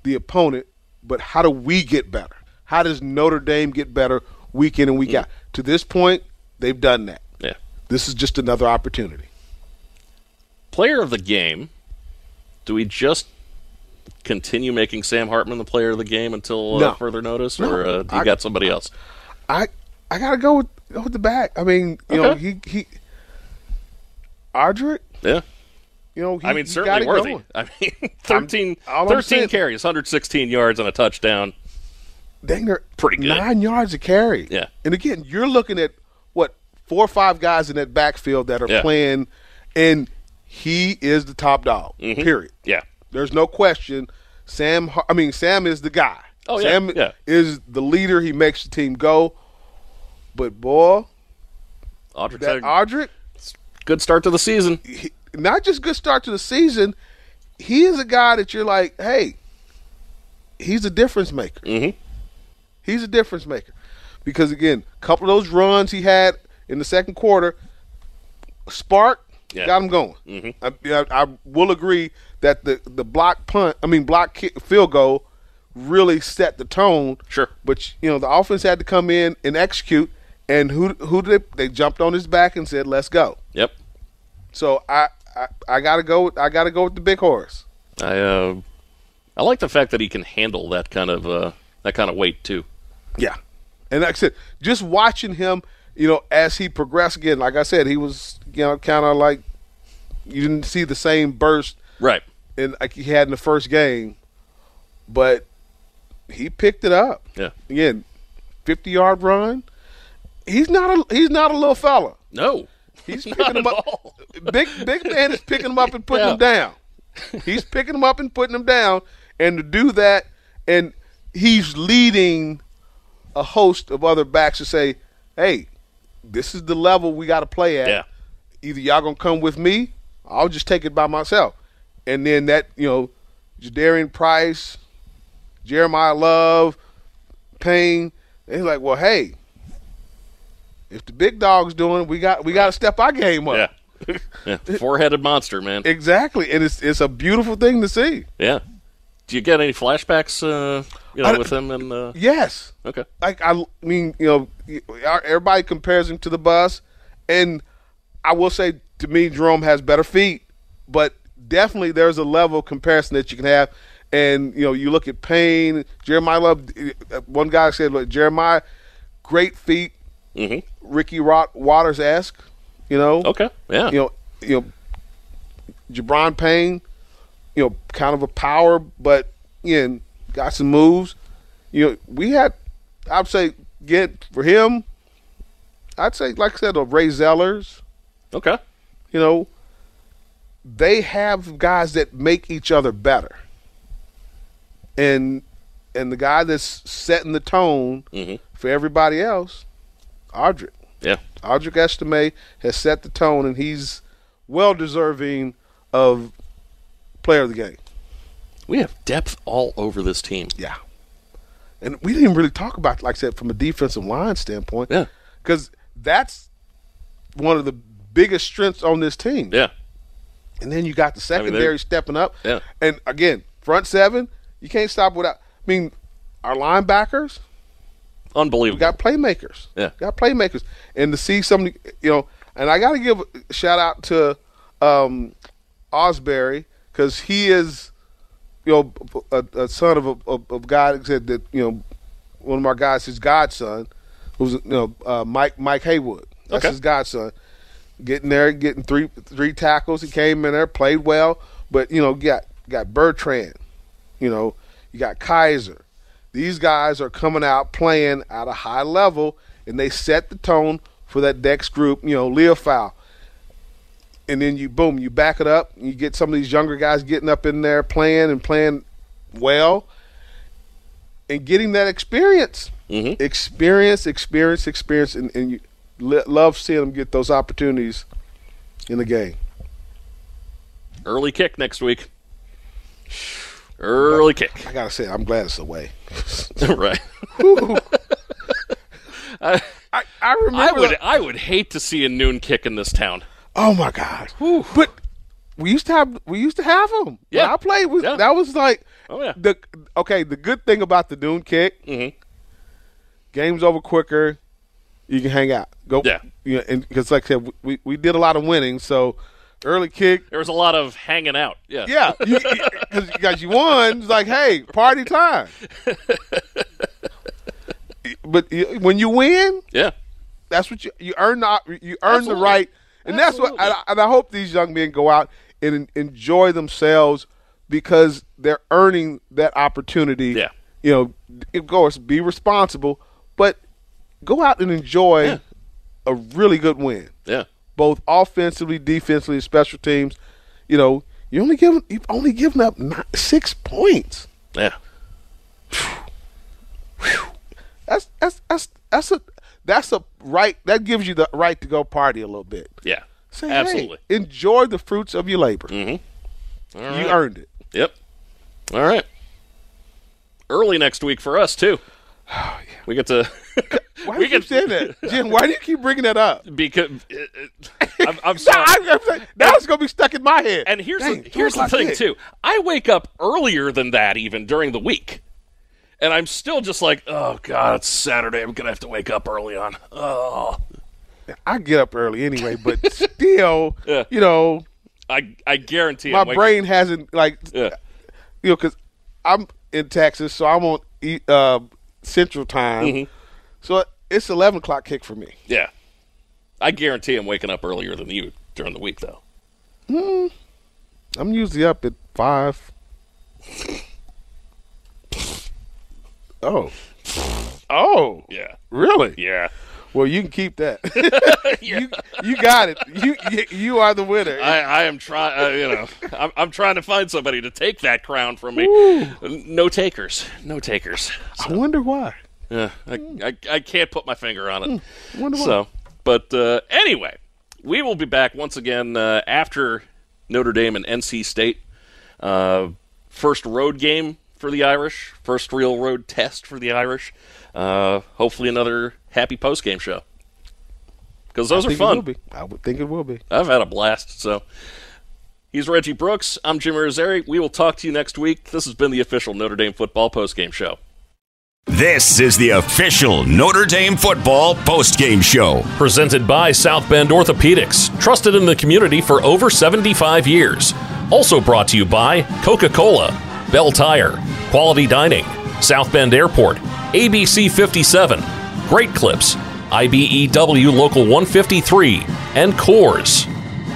the opponent, but how do we get better? How does Notre Dame get better week in and week out? To this point, they've done that. Yeah. This is just another opportunity. Player of the game. Do we just continue making Sam Hartman the player of the game until uh, No. further notice, No. or uh, do you I- got somebody else? I I gotta go with go with the back. I mean, you know, he he Audric, Yeah. You know, he, I mean, certainly worthy. going. I mean, 13, 13 saying- carries, 116 yards, on a touchdown. Dang, they're Pretty good. Nine yards a carry. Yeah. And again, you're looking at what four or five guys in that backfield that are Yeah. playing, and he is the top dog. Mhm. Period. Yeah. There's no question. Sam, I mean, Sam is the guy. Oh, yeah, Sam yeah. is the leader. He makes the team go. But boy, Audric that said, good start to the season. he, not just good start to the season. He is a guy that you're like, hey, he's a difference maker. Mm-hmm. He's a difference maker because again, a couple of those runs he had in the second quarter, spark Yeah. got him going. Mhm. I, I, I will agree that the the block punt, I mean block kick, field goal, really set the tone. Sure, but you know the offense had to come in and execute, and who who did they, they jumped on his back and said, "Let's go." Yep. So I I, I gotta go. With, I gotta go with the big horse. I uh, I like the fact that he can handle that kind of uh, that kind of weight too. Yeah. And like I said, just watching him, you know, as he progressed again, like I said, he was, you know, kind of like you didn't see the same burst right in like he had in the first game, but he picked it up. Yeah. Again, fifty yard run. He's not a he's not a little fella. No. He's picking them up. Big big man is picking them up and putting Yeah. him down. He's picking them up and putting them down, and to do that, and he's leading a host of other backs to say, "Hey, this is the level we got to play at. Yeah. Either y'all gonna come with me, I'll just take it by myself." And then that, you know, Jadarian Price, Jeremiyah Love, Payne, they're like, "Well, hey, if the big dog's doing, it, we got we got to step our game up." Yeah. Yeah, four-headed monster, man. Exactly, and it's it's a beautiful thing to see. Yeah. Do you get any flashbacks, uh, you know, I- with him? And uh, Yes. Okay. Like I mean, you know, everybody compares him to the bus, and I will say to me, Jerome has better feet, but definitely there's a level of comparison that you can have. And you know, you look at Payne, Jeremiyah Love. uh, One guy said, "Look, Jeremiyah, great feet, Mm-hmm. Ricky Rot- Watters esque." You know. Okay. Yeah. You know. You know. Gi'Bran Payne, you know, kind of a power, but you know, got some moves. You know, we had, I'd say, get for him. I'd say, like I said, of Ray Zellars. Okay. You know, they have guys that make each other better, and and the guy that's setting the tone mm-hmm. for everybody else, Audric. Yeah. Audric Estime has set the tone, and he's well deserving of player of the game. We have depth all over this team. Yeah. And we didn't really talk about, like I said, from a defensive line standpoint. Yeah. Because that's one of the biggest strengths on this team. Yeah. And then you got the I mean, secondary stepping up. Yeah. And again, front seven, you can't stop without. I mean, our linebackers, Unbelievable. we got playmakers. Yeah. Got playmakers. And to see somebody, you know, and I got to give a shout out to um, Ausberry because he is, you know, a, a son of a, of guy that said that, you know, one of our guys, his godson, who's, you know, uh, Mike Mike Haywood. That's Okay. his godson. Getting there, getting three three tackles. He came in there, played well, but you know, you got got Bertrand, you know, you got Kiser. These guys are coming out playing at a high level, and they set the tone for that next group. You know, Liufau, and then you boom, you back it up. You get some of these younger guys getting up in there playing and playing well, and getting that experience, mm-hmm. experience, experience, experience, and, and you lo- love seeing them get those opportunities in the game. Early kick next week. Early kick. I gotta say, I'm glad it's away. right. I, I remember. I would. the- I would hate to see a noon kick in this town. Oh my god! But we used to have we used to have them. Yeah. When I played. We, That was like. Oh yeah. The okay. The good thing about the noon kick, Mm-hmm. game's over quicker. You can hang out. Go. Yeah. You know, and because like I said, we we did a lot of winning, so early kick. There was a lot of hanging out. Yeah. Yeah, because you, guys you won. It's like, hey, party time. but when you win, yeah, that's what you you earn. The, you earn Absolutely. the right, and that's what. And I, and I hope these young men go out and enjoy themselves because they're earning that opportunity. Yeah. you know, of course, be responsible, but go out and enjoy a really good win. Yeah. Both offensively, defensively, special teams. You know, you only given you've only given up nine, six points. Yeah. That's that's that's that's a that's a right that gives you the right to go party a little bit. Yeah. Say, hey, Absolutely. enjoy the fruits of your labor. Mm-hmm. All You earned it. Yep. All right. Early next week for us too. We get to. Why do you keep saying that, Jim? Why do you keep bringing that up? Because I'm, I'm sorry. Saying, now it's gonna be stuck in my head. And here's Dang, the, here's the thing too. I wake up earlier than that even during the week, and I'm still just like, oh god, it's Saturday. I'm gonna have to wake up early on. Oh, I get up early anyway, but still, Yeah. you know, I I guarantee my brain hasn't like, Yeah. you know, because I'm in Texas, so I won't eat. uh, Central Time, Mhm. so it's eleven o'clock kick for me. Yeah, I guarantee I'm waking up earlier than you during the week though. Mm, I'm usually up at five. Oh, oh, Yeah. really? Yeah. Well, you can keep that. you you got it. You you, are the winner. I, I am trying, uh, you know, I'm, I'm trying to find somebody to take that crown from me. No takers, no takers. I wonder why. Yeah, I, I, I can't put my finger on it. Hmm, wonder why. So, but uh, anyway, we will be back once again uh, after Notre Dame and NC State. Uh, first road game for the Irish, first real road test for the Irish. Uh, hopefully, another happy post game show. because those I are fun. Be. I would think it will be. I've had a blast. So he's Reggie Brooks. I'm Jim Irizarry. We will talk to you next week. This has been the official Notre Dame football post game show. This is the official Notre Dame football postgame show. Presented by South Bend Orthopedics, trusted in the community for over 75 years. Also brought to you by Coca Cola, Bell Tire, Quality Dining, South Bend Airport, ABC 57, Great Clips, IBEW Local 153, and Coors.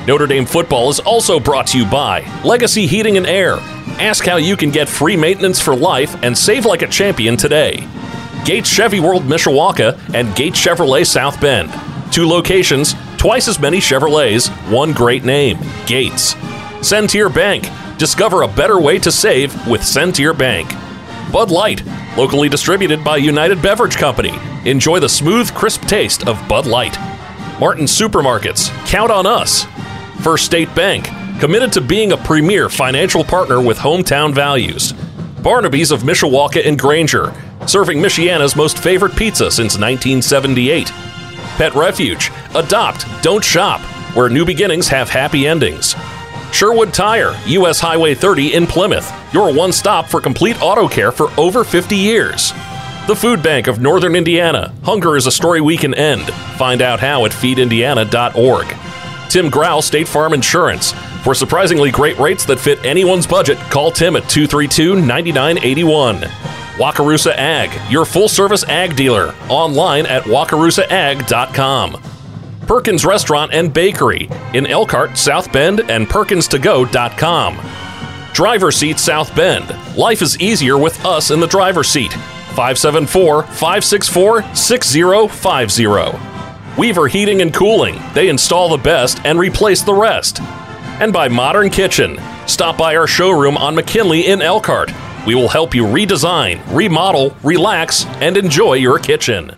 Notre Dame football is also brought to you by Legacy Heating and Air. Ask how you can get free maintenance for life and save like a champion today. Gates Chevy World Mishawaka and Gates Chevrolet South Bend. Two locations, twice as many Chevrolets, one great name Gates. Centier Bank. Discover a better way to save with Centier Bank. Bud Light, locally distributed by United Beverage Company. Enjoy the smooth, crisp taste of Bud Light. Martin Supermarkets, count on us. First State Bank, committed to being a premier financial partner with hometown values. Barnaby's of Mishawaka and Granger, serving Michiana's most favorite pizza since 1978. Pet Refuge, adopt, don't shop, where new beginnings have happy endings. Sherwood Tire, US Highway 30 in Plymouth, your one stop for complete auto care for over 50 years. The Food Bank of Northern Indiana, hunger is a story we can end. Find out how at feedindiana.org. Tim Grau, State Farm Insurance. For surprisingly great rates that fit anyone's budget, call Tim at 232 9981. Wakarusa Ag, your full service ag dealer. Online at wakarusaag.com. Perkins Restaurant and Bakery in Elkhart, South Bend, and PerkinsToGo.com. Driver Seat South Bend. Life is easier with us in the driver's seat. 574 564 6050. Weaver Heating and Cooling. They install the best and replace the rest. And by Modern Kitchen. Stop by our showroom on McKinley in Elkhart. We will help you redesign, remodel, relax, and enjoy your kitchen.